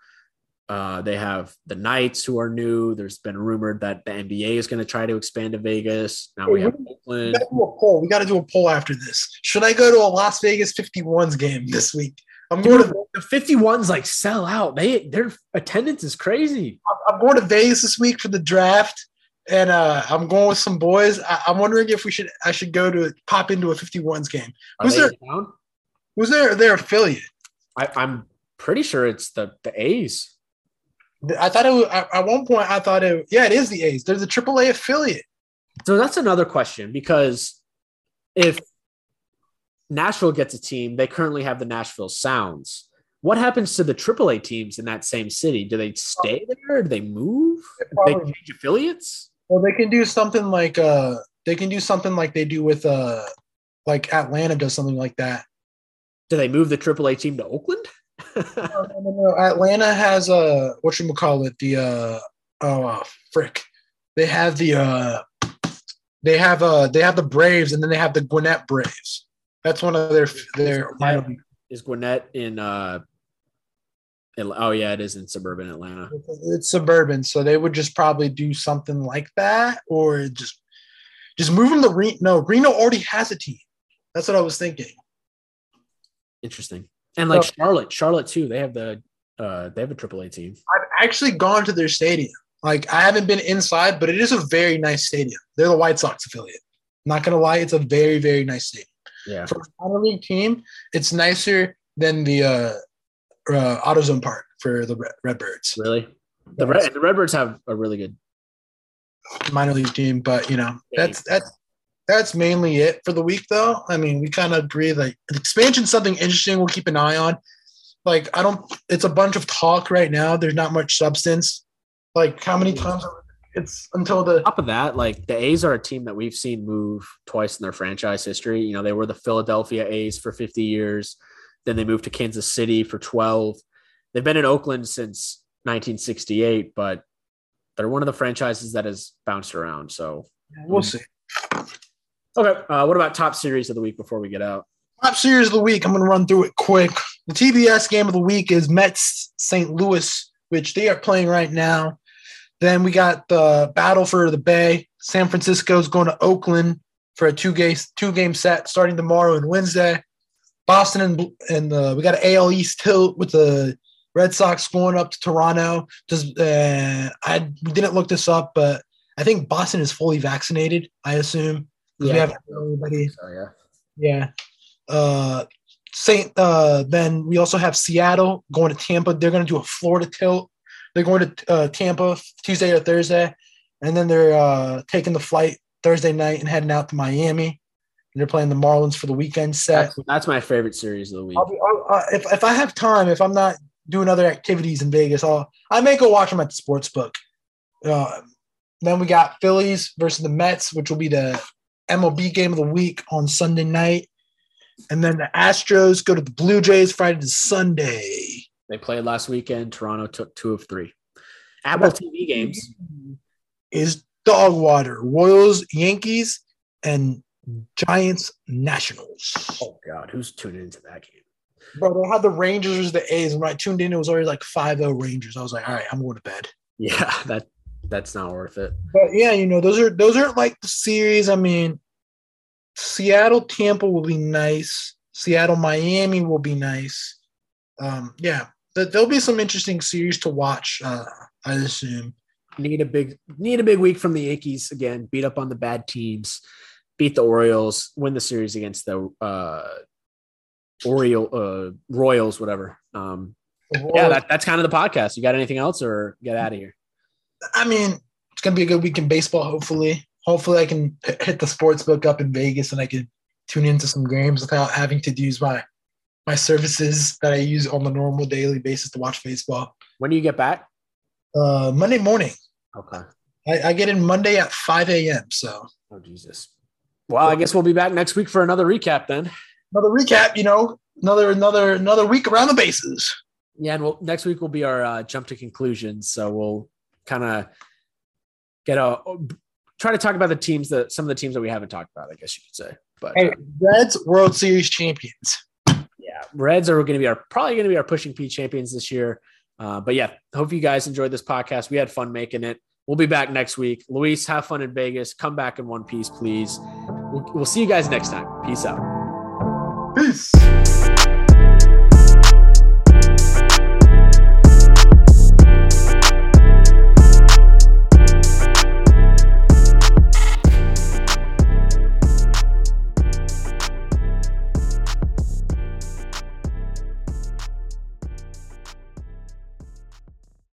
Uh, they have the Knights who are new. There's been rumored that the NBA is going to try to expand to Vegas. Now we have We Oakland. gotta do a poll. We got to do a poll after this. Should I go to a Las Vegas 51s game this week? I'm going to the 51s like sell out. They their attendance is crazy. I'm going to Vegas this week for the draft, and uh, I'm going with some boys. I, I'm wondering if we should I should go to pop into a 51s game. Are Who's they their in town? Their affiliate? I, I'm pretty sure it's the the A's. I thought it was, at one point. I thought it. Yeah, it is the A's. They're the AAA affiliate. So that's another question because if Nashville gets a team, they currently have the Nashville Sounds. What happens to the AAA teams in that same city? Do they stay there? Do they move? Do they change affiliates? Well, they can do something like uh, they can do something like they do with uh, like Atlanta does something like that. Do they move the AAA team to Oakland? No, no, no, no. Atlanta has a what you call it the uh oh uh, frick. They have the uh they have uh they have the Braves and then they have the Gwinnett Braves. That's one of their their minor league. Is Gwinnett in? uh Oh yeah, it is in suburban Atlanta. It's suburban, so they would just probably do something like that, or just just move them to Reno. No, Reno already has a team. That's what I was thinking. Interesting. And like So- Charlotte, Charlotte too. They have the uh they have a AAA team. I've actually gone to their stadium. Like I haven't been inside, but it is a very nice stadium. They're the White Sox affiliate. Not gonna lie, it's a very very nice stadium. Yeah. For a minor league team, it's nicer than the uh, uh, AutoZone Park for the Red- Redbirds Really? The Red, the Redbirds have a really good minor league team. But you know, that's that's that's mainly it for the week, though. I mean, we kind of agree like the expansion something interesting. We'll keep an eye on. Like I don't. It's a bunch of talk right now. There's not much substance. Like how many times? It's until the top of that, like the A's are a team that we've seen move twice in their franchise history. You know, they were the Philadelphia A's for 50 years. Then they moved to Kansas City for 12. They've been in Oakland since 1968, but they're one of the franchises that has bounced around. So, we'll see. okay. Uh, what about top series of the week before we get out? Top series of the week. I'm going to run through it quick. The TBS game of the week is Mets St. Louis, which they are playing right now. Then we got the battle for the Bay. San Francisco's going to Oakland for a two game two game set starting tomorrow and Wednesday. Boston and and uh, we got an AL East tilt with the Red Sox going up to Toronto. Does uh, I we didn't look this up, but I think Boston is fully vaccinated. I assume 'cause we have everybody. So, yeah. Yeah. Uh Saint uh then we also have Seattle going to Tampa. They're going to do a Florida tilt. They're going to uh, Tampa Tuesday or Thursday and then they're uh taking the flight Thursday night and heading out to Miami. They're playing the Marlins for the weekend set. That's, that's my favorite series of the week. I'll be, I'll, uh, if if I have time, if I'm not doing other activities in Vegas, I'll I may go watch them at the sports book. Uh, then we got Phillies versus the Mets, which will be the MLB game of the week on Sunday night. And then the Astros go to the Blue Jays Friday to Sunday. They played last weekend. Toronto took two of three. Apple TV games. Is dog water. Royals, Yankees, and Giants Nationals. Oh God, who's tuning into that game? Bro, they had the Rangers the A's. And when I tuned in, it was already like 5-0 Rangers. I was like, all right, I'm going to bed. Yeah, that that's not worth it. But yeah, you know, those are those aren't like the series. I mean, Seattle, Tampa will be nice. Seattle, Miami will be nice. Um, yeah, th- there'll be some interesting series to watch. Uh, I assume. Need a big need a big week from the Yankees again. Beat up on the bad teams, beat the Orioles, win the series against the uh, Oriole uh, Royals, whatever. Um, yeah, that, that's kind of the podcast. You got anything else, or get out of here? I mean, it's gonna be a good week in baseball. Hopefully, hopefully, I can hit the sports book up in Vegas and I can tune into some games without having to use my my services that I use on the normal daily basis to watch baseball. When do you get back? Uh, Monday morning. Okay. I, I get in Monday at 5 a.m. So Oh Jesus. Well, I guess we'll be back next week for another recap then. another recap, you know, another another another week around the bases. Yeah, and we'll, next week will be our uh, jump to conclusions. So we'll kind of get a try to talk about the teams that some of the teams that we haven't talked about. I guess you could say. But Hey, Reds World Series champions. yeah, Reds are going to be our probably going to be our pushing P champions this year. Uh, but yeah, hope you guys enjoyed this podcast. We had fun making it. We'll be back next week. Luis, have fun in Vegas. Come back in one piece, please. We'll, we'll see you guys next time. Peace out. Peace.